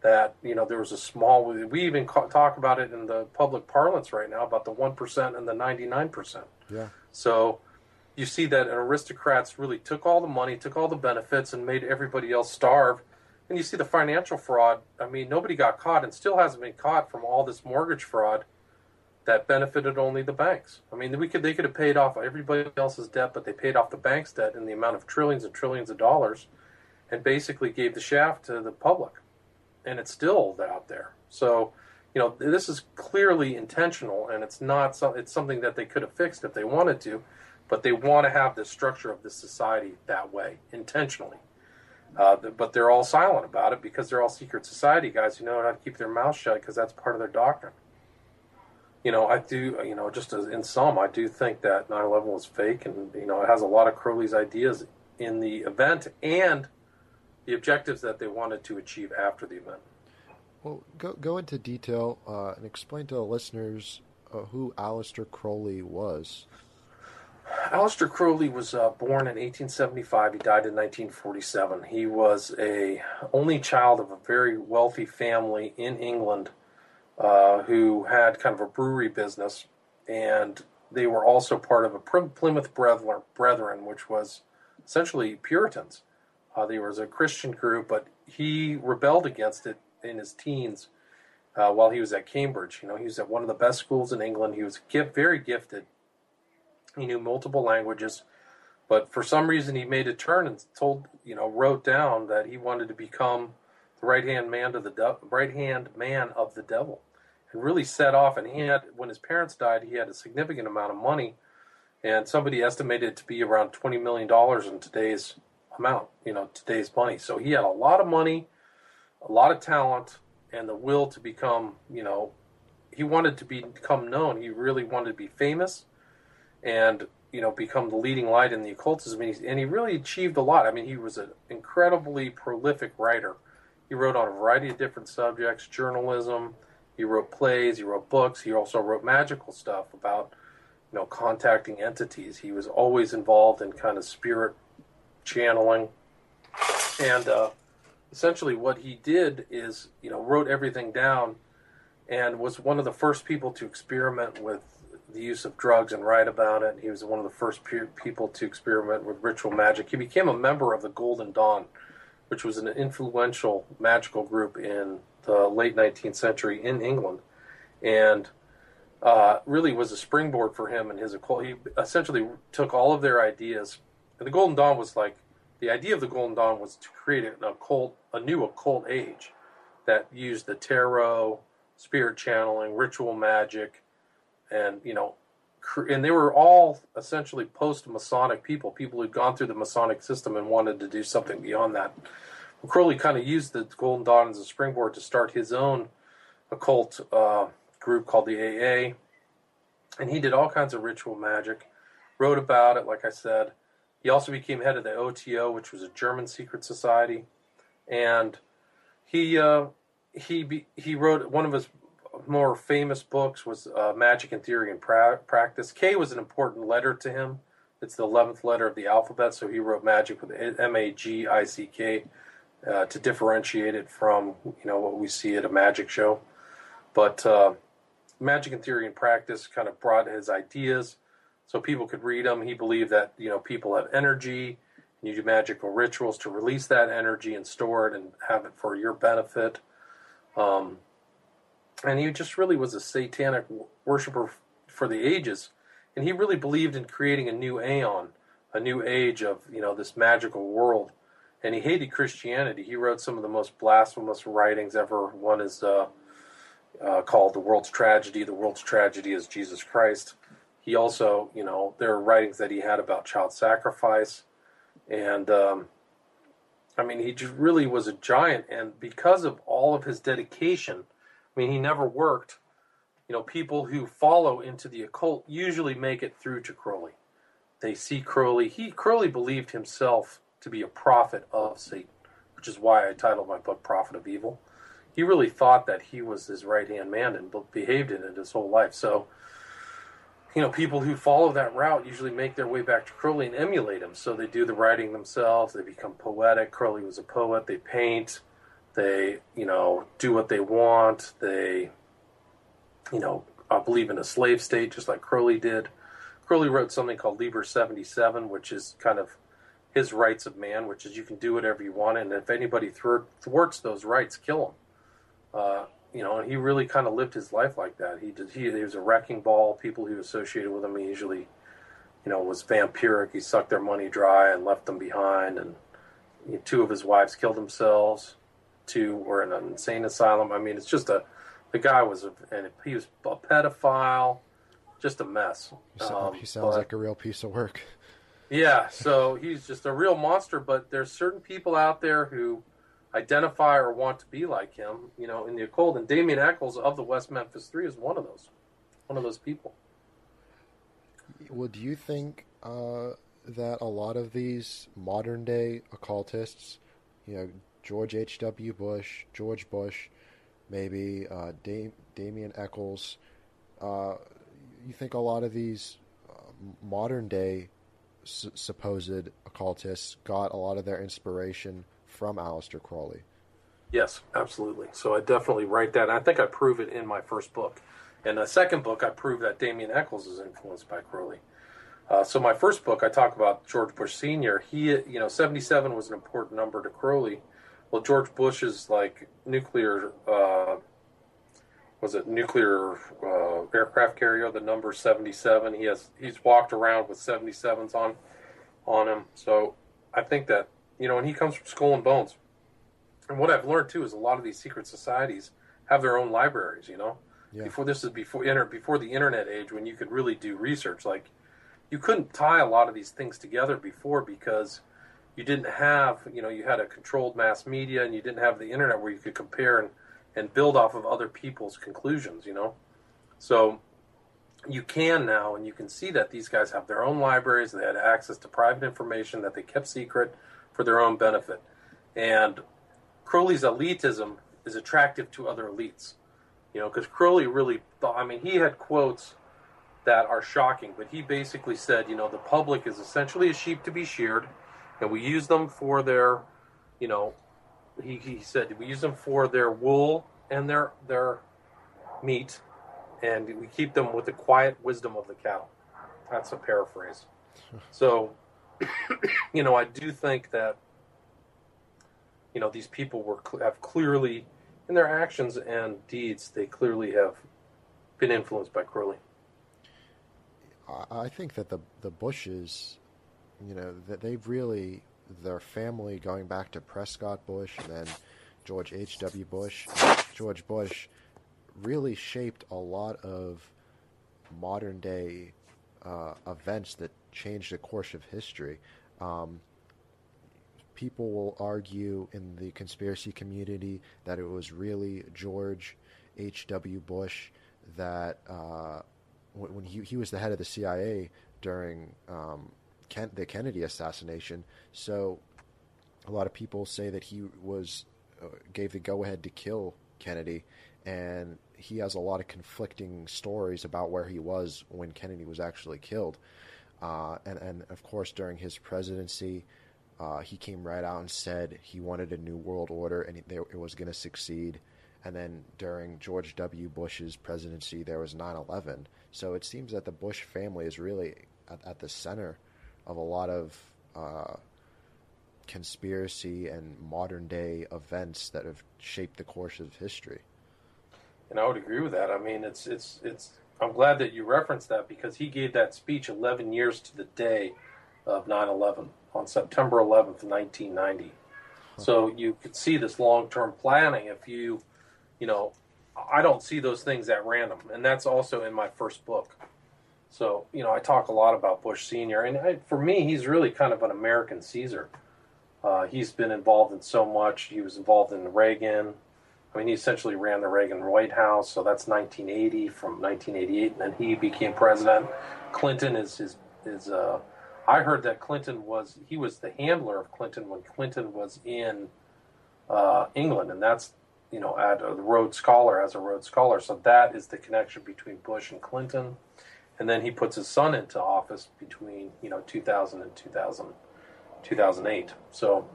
That you know there was a small. We even talk about it in the public parlance right now about the one percent and the ninety nine percent. Yeah. So you see that aristocrats really took all the money, took all the benefits, and made everybody else starve and you see the financial fraud. I mean, nobody got caught and still hasn't been caught from all this mortgage fraud that benefited only the banks. I mean, we could they could have paid off everybody else's debt, but they paid off the bank's debt in the amount of trillions and trillions of dollars, and basically gave the shaft to the public, and it's still out there. So, you know, this is clearly intentional, and it's not so, it's something that they could have fixed if they wanted to, but they want to have the structure of the society that way intentionally. Uh, but they're all silent about it because they're all secret society guys who know how to keep their mouths shut because that's part of their doctrine. You know, I do, you know, just as, in sum, I do think that 9 11 was fake and, you know, it has a lot of Crowley's ideas in the event and the objectives that they wanted to achieve after the event. Well, go, go into detail uh, and explain to the listeners uh, who Aleister Crowley was. Aleister Crowley was uh, born in 1875. He died in 1947. He was a only child of a very wealthy family in England uh, who had kind of a brewery business, and they were also part of a Plymouth Brethren, which was essentially Puritans. Uh, there was a Christian group, but he rebelled against it in his teens uh, while he was at Cambridge. You know, he was at one of the best schools in England. He was gift, very gifted he knew multiple languages. But for some reason, he made a turn and told, you know, wrote down that he wanted to become the right hand man to the de- right hand man of the devil, and really set off. And he had, when his parents died, he had a significant amount of money, and somebody estimated it to be around twenty million dollars in today's amount, you know, today's money. So he had a lot of money, a lot of talent, and the will to become, you know, he wanted to become known. He really wanted to be famous, and you know, become the leading light in the occultism. And he, and he really achieved a lot. I mean, he was an incredibly prolific writer. He wrote on a variety of different subjects, journalism. He wrote plays. He wrote books. He also wrote magical stuff about, you know, contacting entities. He was always involved in kind of spirit channeling, and uh, essentially what he did is, you know, wrote everything down, and was one of the first people to experiment with the use of drugs and write about it. He was one of the first pe- people to experiment with ritual magic. He became a member of the Golden Dawn, which was an influential magical group in the late 19th century in England, and uh, really was a springboard for him and his occult. He essentially took all of their ideas. And the Golden Dawn was like the idea of the Golden Dawn was to create an occult, a new occult age that used the tarot, spirit channeling, ritual magic, and you know, and they were all essentially post-Masonic people, people who'd gone through the Masonic system and wanted to do something beyond that. Crowley kind of used the Golden Dawn as a springboard to start his own occult uh, group called the AA, and he did all kinds of ritual magic, wrote about it, like I said. He also became head of the OTO, which was a German secret society, and he uh, he be, he wrote one of his more famous books was uh, Magic and Theory and pra- Practice. K was an important letter to him. It's the 11th letter of the alphabet, so he wrote Magic with M A G I C K uh, to differentiate it from you know what we see at a magic show. But uh, Magic and Theory and Practice kind of brought his ideas so people could read them. He believed that you know people have energy, and you do magical rituals to release that energy and store it and have it for your benefit. Um, and he just really was a satanic worshiper for the ages, and he really believed in creating a new aeon, a new age of you know this magical world. And he hated Christianity. He wrote some of the most blasphemous writings ever. One is uh, uh, called "The World's Tragedy." The world's tragedy is Jesus Christ. He also, you know, there are writings that he had about child sacrifice, and um, I mean, he just really was a giant. And because of all of his dedication I mean, he never worked. You know, people who follow into the occult usually make it through to Crowley. They see Crowley. He Crowley believed himself to be a prophet of Satan, which is why I titled my book "Prophet of Evil." He really thought that he was his right hand man and behaved in it his whole life. So, you know, people who follow that route usually make their way back to Crowley and emulate him. So they do the writing themselves. They become poetic. Crowley was a poet. They paint they, you know, do what they want. They, you know, uh, believe in a slave state, just like Crowley did. Crowley wrote something called Liber 77, which is kind of his rights of man, which is you can do whatever you want, and if anybody thwarts those rights, kill them. Uh, you know, and he really kind of lived his life like that. He did. He, he was a wrecking ball. People who associated with him, he usually, you know, was vampiric. He sucked their money dry and left them behind. And two of his wives killed themselves to or in an insane asylum. I mean, it's just a the guy was a and he was a pedophile, just a mess. He, um, he sounds but, like a real piece of work. Yeah, so he's just a real monster. But there's certain people out there who identify or want to be like him, you know, in the occult. And Damien Echols of the West Memphis Three is one of those, one of those people. Well, do you think uh, that a lot of these modern day occultists, you know, George H.W. Bush, George Bush, maybe uh, Dam- Damien Echols. Uh, you think a lot of these uh, modern day su- supposed occultists got a lot of their inspiration from Aleister Crowley? Yes, absolutely. So I definitely write that. I think I prove it in my first book. In the second book, I prove that Damien Echols is influenced by Crowley. Uh, so my first book, I talk about George Bush Sr. He, you know, 77 was an important number to Crowley well, George Bush's like nuclear uh, was it nuclear uh, aircraft carrier, the number seventy seven. He has he's walked around with seventy sevens on on him. So I think that you know, and he comes from Skull and Bones. And what I've learned too is a lot of these secret societies have their own libraries. You know, Yeah. before this is before inter, before the internet age when you could really do research. Like you couldn't tie a lot of these things together before because you didn't have you know you had a controlled mass media and you didn't have the internet where you could compare and and build off of other people's conclusions. You know, so you can now and you can see that these guys have their own libraries they had access to private information that they kept secret for their own benefit and crowley's elitism is attractive to other elites you know because crowley really thought i mean he had quotes that are shocking but he basically said you know the public is essentially a sheep to be sheared and we use them for their you know he, he said we use them for their wool and their their meat and we keep them with the quiet wisdom of the cattle. That's a paraphrase. So, you know, I do think that you know these people were have clearly in their actions and deeds they clearly have been influenced by Crowley. I- think that the the Bushes, you know, they've really their family going back to Prescott Bush and then George H. W. Bush, George Bush, really shaped a lot of modern day uh, events that changed the course of history. Um, people will argue in the conspiracy community that it was really George H. W. Bush that uh, when when he he was the head of the CIA during um, Ken, the Kennedy assassination. So a lot of people say that he was uh, gave the go ahead to kill Kennedy, and he has a lot of conflicting stories about where he was when Kennedy was actually killed. Uh, and and of course during his presidency, uh, he came right out and said he wanted a new world order and it, was going to succeed. And then during George W. Bush's presidency, there was 9 11. So it seems that the Bush family is really at, at the center of a lot of uh, conspiracy and modern day events that have shaped the course of history. And I would agree with that. I mean, it's it's it's. I'm glad that you referenced that because he gave that speech 11 years to the day of 9/11 on September 11th, 1990. So you could see this long-term planning. If you, you know, I don't see those things at random, and that's also in my first book. So you know, I talk a lot about Bush Senior, and I, for me, he's really kind of an American Caesar. Uh, he's been involved in so much. He was involved in Reagan. I mean, he essentially ran the Reagan White House, so that's 1980 from 1988, and then he became president. Clinton is his is. Uh, I heard that Clinton was he was the handler of Clinton when Clinton was in uh, England, and that's you know at a Rhodes Scholar as a Rhodes Scholar. So that is the connection between Bush and Clinton, and then he puts his son into office between you know 2000 and 2000, 2008. So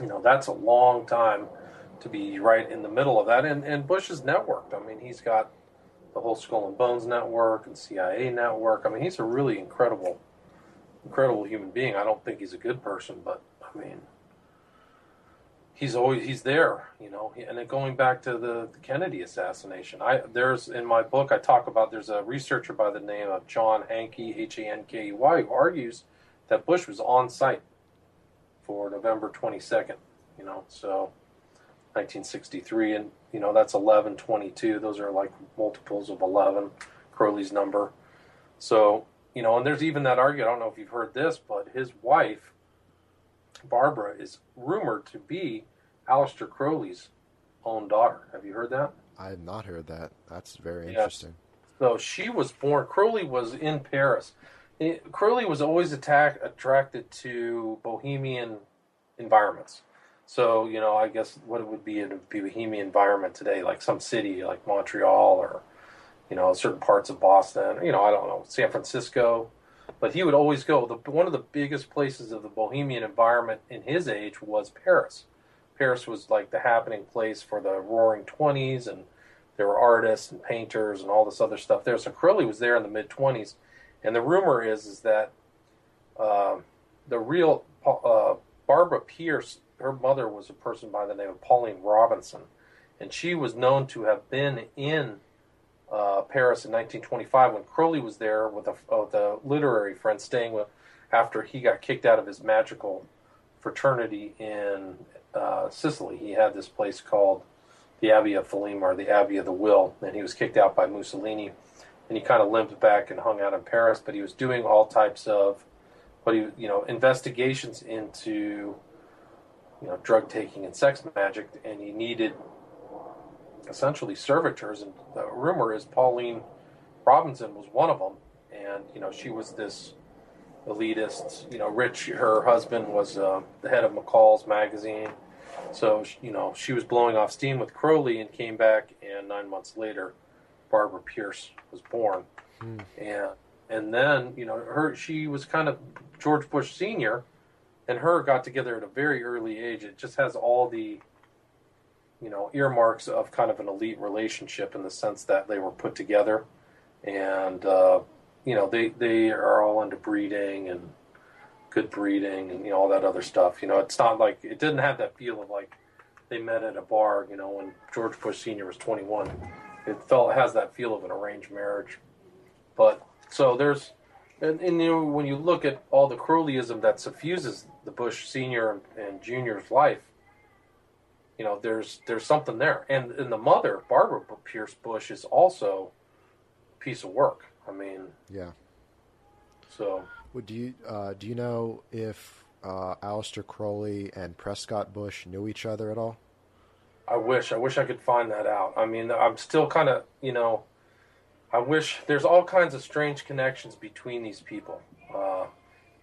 you know that's a long time to be right in the middle of that. And, and Bush is networked. I mean, he's got the whole Skull and Bones network and CIA network. I mean, he's a really incredible, incredible human being. I don't think he's a good person, but I mean, he's always he's there, you know. And going back to the, the Kennedy assassination, I there's in my book I talk about there's a researcher by the name of John Hankey H A N K E Y who argues that Bush was on site for November 22nd. You know, so 1963, and you know that's 1122. Those are like multiples of 11, Crowley's number. So you know, and there's even that argument. I don't know if you've heard this, but his wife, Barbara, is rumored to be Aleister Crowley's own daughter. Have you heard that? I have not heard that. That's very Yes. interesting. So she was born. Crowley was in Paris. It- Crowley was always attack, attracted to bohemian environments. So you know, I guess what it would be in a bohemian environment today, like some city like Montreal or you know certain parts of Boston. You know, I don't know San Francisco. But he would always go. The, one of the biggest places of the bohemian environment in his age was Paris. Paris was like the happening place for the Roaring Twenties, and there were artists and painters and all this other stuff there. So Crowley was there in the mid twenties, and the rumor is is that uh, the real uh, Barbara Pierce, her mother was a person by the name of Pauline Robinson, and she was known to have been in uh, Paris in 1925 when Crowley was there with a, the literary friend staying with after he got kicked out of his magical fraternity in uh, Sicily. He had this place called the Abbey of Thelema or the Abbey of the Will, and he was kicked out by Mussolini. And he kind of limped back and hung out in Paris, but he was doing all types of what he, you know, investigations into, you know, drug taking and sex magic, and he needed essentially servitors. And the rumor is Pauline Robinson was one of them, and you know, she was this elitist, you know, rich. Her husband was uh, the head of McCall's magazine, so you know she was blowing off steam with Crowley, and came back, and nine months later, Barbara Pierce was born, hmm. and and then you know her she was kind of George Bush Senior, and her got together at a very early age. It just has all the you know earmarks of kind of an elite relationship in the sense that they were put together, and uh, you know they they are all into breeding and good breeding and you know all that other stuff. You know, it's not like it didn't have that feel of like they met at a bar. You know, when George Bush Senior was 21, it felt it has that feel of an arranged marriage. But so there's and, and you know when you look at all the Crowleyism that suffuses the Bush Senior and, and Junior's life, you know there's there's something there. And and the mother Barbara Pierce Bush is also a piece of work. I mean, yeah. So, would you uh, do you know if uh, Aleister Crowley and Prescott Bush knew each other at all? I wish. I wish I could find that out. I mean, I'm still kind of, you know, I wish there's all kinds of strange connections between these people. Uh,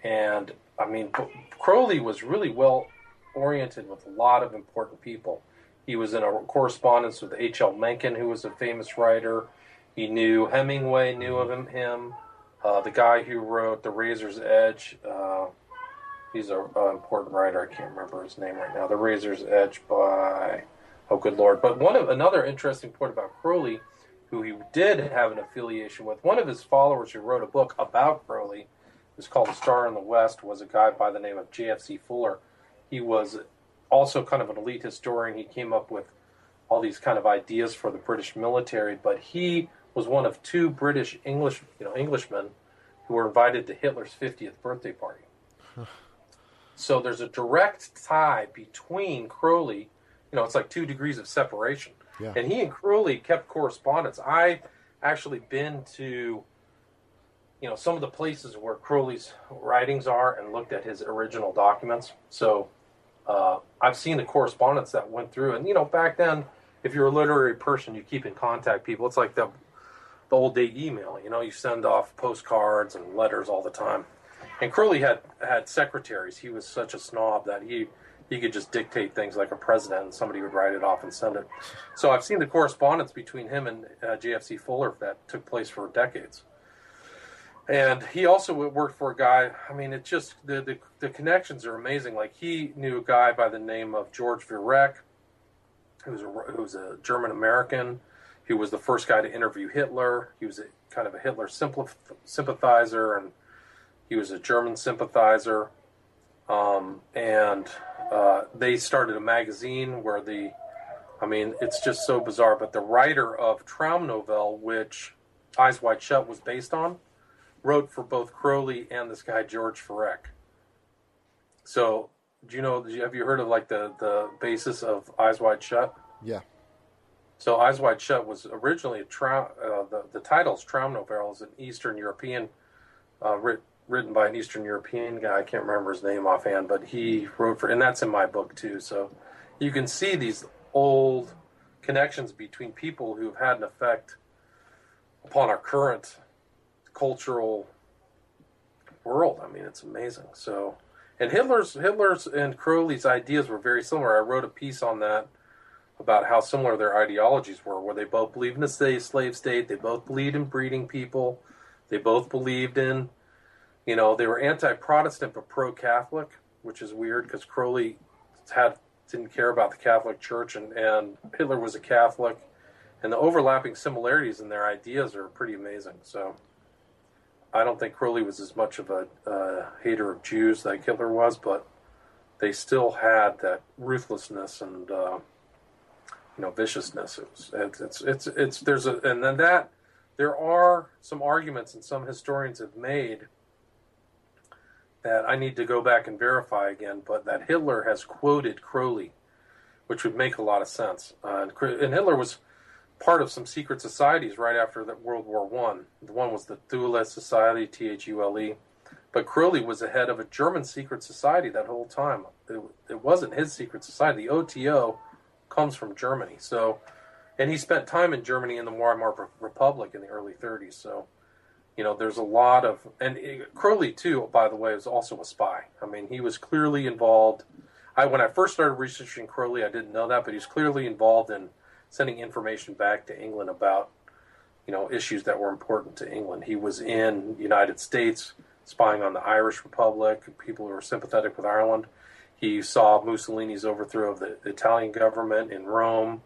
and I mean, Crowley was really well oriented with a lot of important people. He was in a correspondence with H.L. Mencken, who was a famous writer. He knew Hemingway knew of him. him. Uh, the guy who wrote The Razor's Edge. Uh, he's an important writer. I can't remember his name right now. The Razor's Edge by oh good lord. But one of another interesting point about Crowley, who he did have an affiliation with, one of his followers who wrote a book about Crowley, was called The Star in the West, was a guy by the name of J.F.C. Fuller. He was also kind of an elite historian. He came up with all these kind of ideas for the British military, but he was one of two British English, you know, Englishmen who were invited to Hitler's 50th birthday party. so there's a direct tie between Crowley, you know, it's like two degrees of separation. Yeah. And he and Crowley kept correspondence. I actually been to, you know, some of the places where Crowley's writings are and looked at his original documents. So uh, I've seen the correspondence that went through. And, you know, back then, if you're a literary person, you keep in contact people. It's like the the old day email. You know, you send off postcards and letters all the time. And Crowley had had secretaries. He was such a snob that he he could just dictate things like a president, and somebody would write it off and send it. So I've seen the correspondence between him and uh, JFC Fuller that took place for decades. And he also worked for a guy. I mean, it just the, the, the connections are amazing. Like he knew a guy by the name of George Viereck, who's a who's a German American he was the first guy to interview Hitler. He was a, kind of a Hitler sympathizer, and he was a German sympathizer. Um, and uh, they started a magazine where the, I mean, it's just so bizarre. But the writer of Traumnovelle, which Eyes Wide Shut was based on, wrote for both Crowley and this guy George Viereck. So, do you know? Have you heard of like the the basis of Eyes Wide Shut? Yeah. So Eyes Wide Shut was originally a tra- uh, the the title's Traumnovelle is an Eastern European, uh, writ- written by an Eastern European guy. I can't remember his name offhand, but he wrote for, and that's in my book too. So you can see these old connections between people who've had an effect upon our current cultural world. I mean, it's amazing. So, and Hitler's Hitler's and Crowley's ideas were very similar. I wrote a piece on that about how similar their ideologies were, where they both believed in a slave state, they both believed in breeding people, they both believed in, you know, they were anti-Protestant but pro-Catholic, which is weird because Crowley had didn't care about the Catholic Church, and, and Hitler was a Catholic, and the overlapping similarities in their ideas are pretty amazing. So. I don't think Crowley was as much of a uh, hater of Jews like Hitler was, but they still had that ruthlessness and uh, you know viciousness. It's, it's it's it's it's there's a and then that there are some arguments and some historians have made that I need to go back and verify again, but that Hitler has quoted Crowley, which would make a lot of sense. Uh, and, and, Hitler was part of some secret societies right after World War One. The one was the Thule Society, T H U L E. But Crowley was the head of a German secret society that whole time. It, it wasn't his secret society. The OTO comes from Germany. So, and he spent time in Germany in the Weimar Republic in the early 30s. So, you know, there's a lot of, and Crowley too, by the way, was also a spy. I mean, he was clearly involved. I when I first started researching Crowley, I didn't know that, but he's clearly involved in sending information back to England about, you know, issues that were important to England. He was in the United States spying on the Irish Republic, people who were sympathetic with Ireland. He saw Mussolini's overthrow of the Italian government in Rome.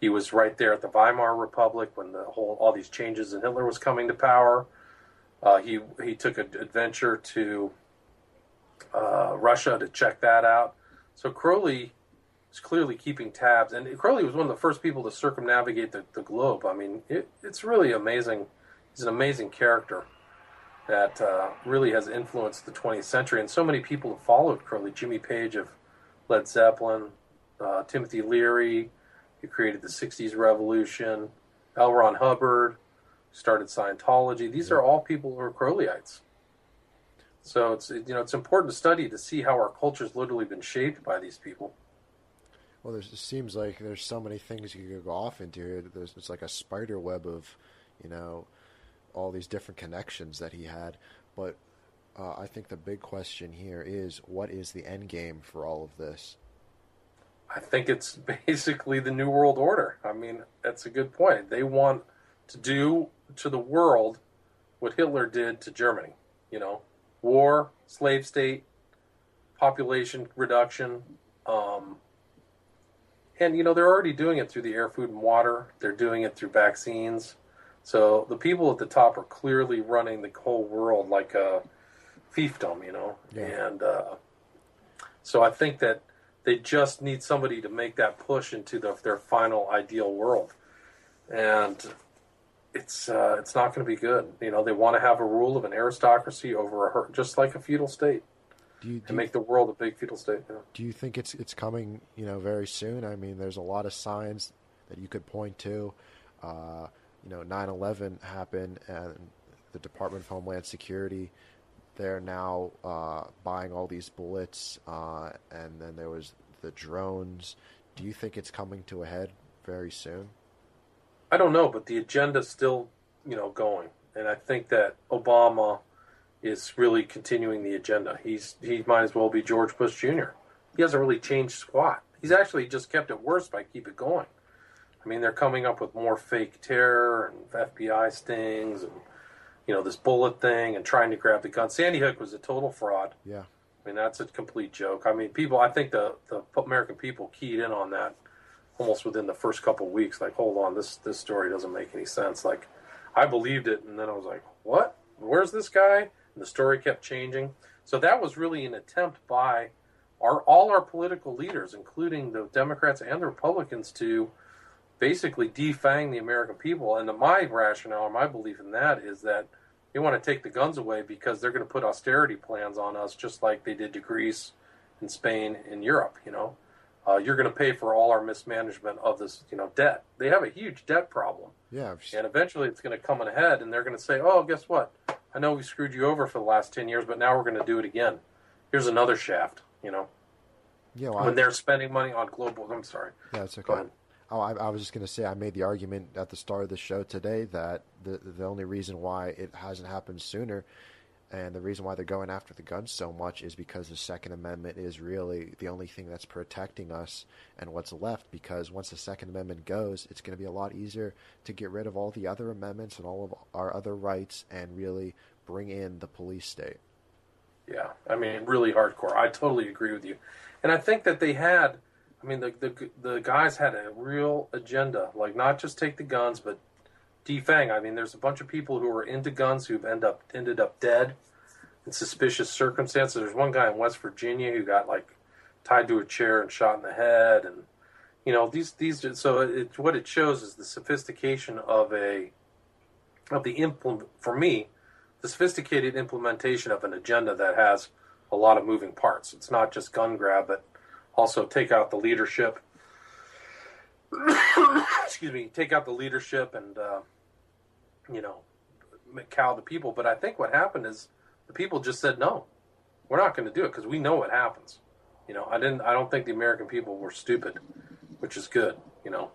He was right there at the Weimar Republic when the whole all these changes in Hitler was coming to power. Uh, he he took an adventure to uh, Russia to check that out. So Crowley is clearly keeping tabs, and Crowley was one of the first people to circumnavigate the, the globe. I mean, it, it's really amazing. He's an amazing character that uh, really has influenced the 20th century. And so many people have followed Crowley. Jimmy Page of Led Zeppelin, uh, Timothy Leary, who created the 60s revolution, L. Ron Hubbard, started Scientology. These are all people who are Crowleyites. So it's you know it's important to study to see how our culture's literally been shaped by these people. Well, it seems like there's so many things you could go off into here. There's it's like a spider web of, you know, all these different connections that he had. But uh, I think the big question here is what is the end game for all of this? I think it's basically the New World Order. I mean, that's a good point. They want to do to the world what Hitler did to Germany. You know, war, slave state, population reduction. Um, and, you know, they're already doing it through the air, food, and water. They're doing it through vaccines. So the people at the top are clearly running the whole world like a fiefdom, you know. Yeah. And uh, so I think that they just need somebody to make that push into the, their final ideal world, and it's uh, it's not going to be good. You know, they want to have a rule of an aristocracy over a just like a feudal state. Do you, do and make the world a big feudal state. Yeah. Do you think it's it's coming? You know, very soon. I mean, there's a lot of signs that you could point to. Uh, you know 9/11 happened and the Department of Homeland Security they're now uh, buying all these bullets uh, and then there was the drones do you think it's coming to a head very soon I don't know but the agenda's still you know going and I think that Obama is really continuing the agenda he's he might as well be George Bush Jr. he hasn't really changed squat he's actually just kept it worse by keep it going I mean, they're coming up with more fake terror and FBI stings and, you know, this bullet thing and trying to grab the gun. Sandy Hook was a total fraud. Yeah. I mean, that's a complete joke. I mean, people, I think the, the American people keyed in on that almost within the first couple weeks. Like, hold on, this, this story doesn't make any sense. Like, I believed it, and then I was like, what? Where's this guy? And the story kept changing. So that was really an attempt by our all our political leaders, including the Democrats and the Republicans, to basically defang the American people. And my rationale, my belief in that is that they want to take the guns away because they're going to put austerity plans on us, just like they did to Greece and Spain and Europe. You know, uh, you're going to pay for all our mismanagement of this, you know, debt. They have a huge debt problem. Yeah, and eventually it's going to come ahead, and they're going to say, "Oh, guess what? I know we screwed you over for the last ten years, but now we're going to do it again. Here's another shaft." You know. Yeah, well, when I... they're spending money on global. I'm sorry. Yeah, it's okay. Go ahead. Oh, I, I was just going to say I made the argument at the start of the show today that the the only reason why it hasn't happened sooner, and the reason why they're going after the guns so much is because the Second Amendment is really the only thing that's protecting us and what's left. Because once the Second Amendment goes, it's going to be a lot easier to get rid of all the other amendments and all of our other rights and really bring in the police state. Yeah, I mean, really hardcore. I totally agree with you, and I think that they had I mean, the, the the guys had a real agenda, like not just take the guns, but defang. I mean, there's a bunch of people who are into guns who've end up ended up dead in suspicious circumstances. There's one guy in West Virginia who got like tied to a chair and shot in the head, and you know these these. So it, what it shows is the sophistication of a of the implement for me, the sophisticated implementation of an agenda that has a lot of moving parts. It's not just gun grab, but also take out the leadership. Excuse me, take out the leadership and uh, you know cow the people. But I think what happened is the people just said no, we're not going to do it because we know what happens. You know, I didn't. I don't think the American people were stupid, which is good. You know,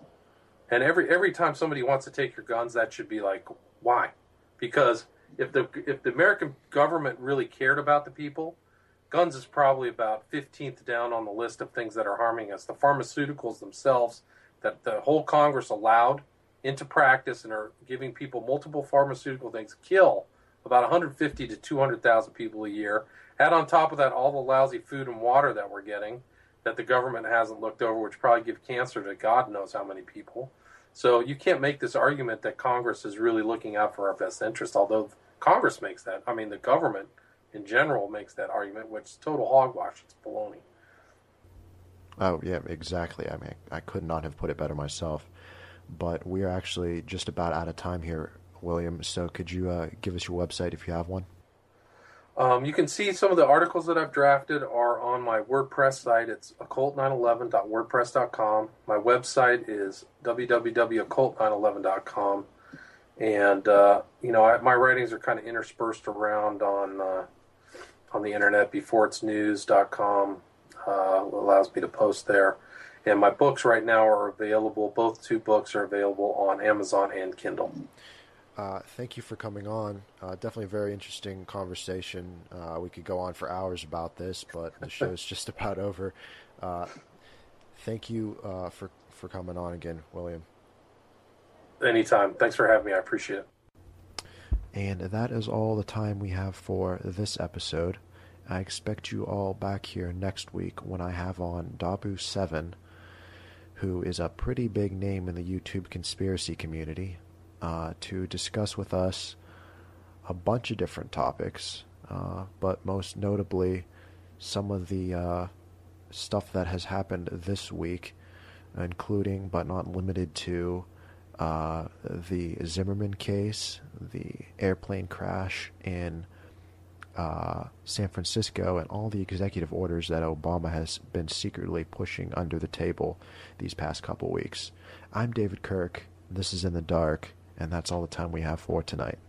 and every every time somebody wants to take your guns, that should be like, why? Because if the if the American government really cared about the people, guns is probably about 15th down on the list of things that are harming us. The pharmaceuticals themselves that the whole Congress allowed into practice and are giving people multiple pharmaceutical things kill about 150 to 200,000 people a year. Add on top of that all the lousy food and water that we're getting that the government hasn't looked over, which probably give cancer to God knows how many people. So you can't make this argument that Congress is really looking out for our best interest, although Congress makes that. I mean, the government in general makes that argument, which is total hogwash. It's baloney. Oh yeah, exactly. I mean, I could not have put it better myself. But we are actually just about out of time here, William. So could you uh, give us your website if you have one? Um, you can see some of the articles that I've drafted are on my WordPress site. It's occult911.wordpress.com. My website is www.occult911.com. And, uh, you know, I, my writings are kind of interspersed around on uh, on the internet. Beforeitsnews.com uh, allows me to post there. And my books right now are available. Both two books are available on Amazon and Kindle. Uh, thank you for coming on. Uh, definitely a very interesting conversation. Uh, we could go on for hours about this, but the show's just about over. Uh, thank you uh, for for coming on again, William. Anytime. Thanks for having me. I appreciate it. And that is all the time we have for this episode. I expect you all back here next week when I have on Dahboo7, who is a pretty big name in the YouTube conspiracy community uh, to discuss with us a bunch of different topics, uh, but most notably some of the uh, stuff that has happened this week, including but not limited to uh, the Zimmerman case, the airplane crash in uh, San Francisco, and all the executive orders that Obama has been secretly pushing under the table these past couple weeks. I'm David Kirk. This is In the Dark and that's all the time we have for tonight.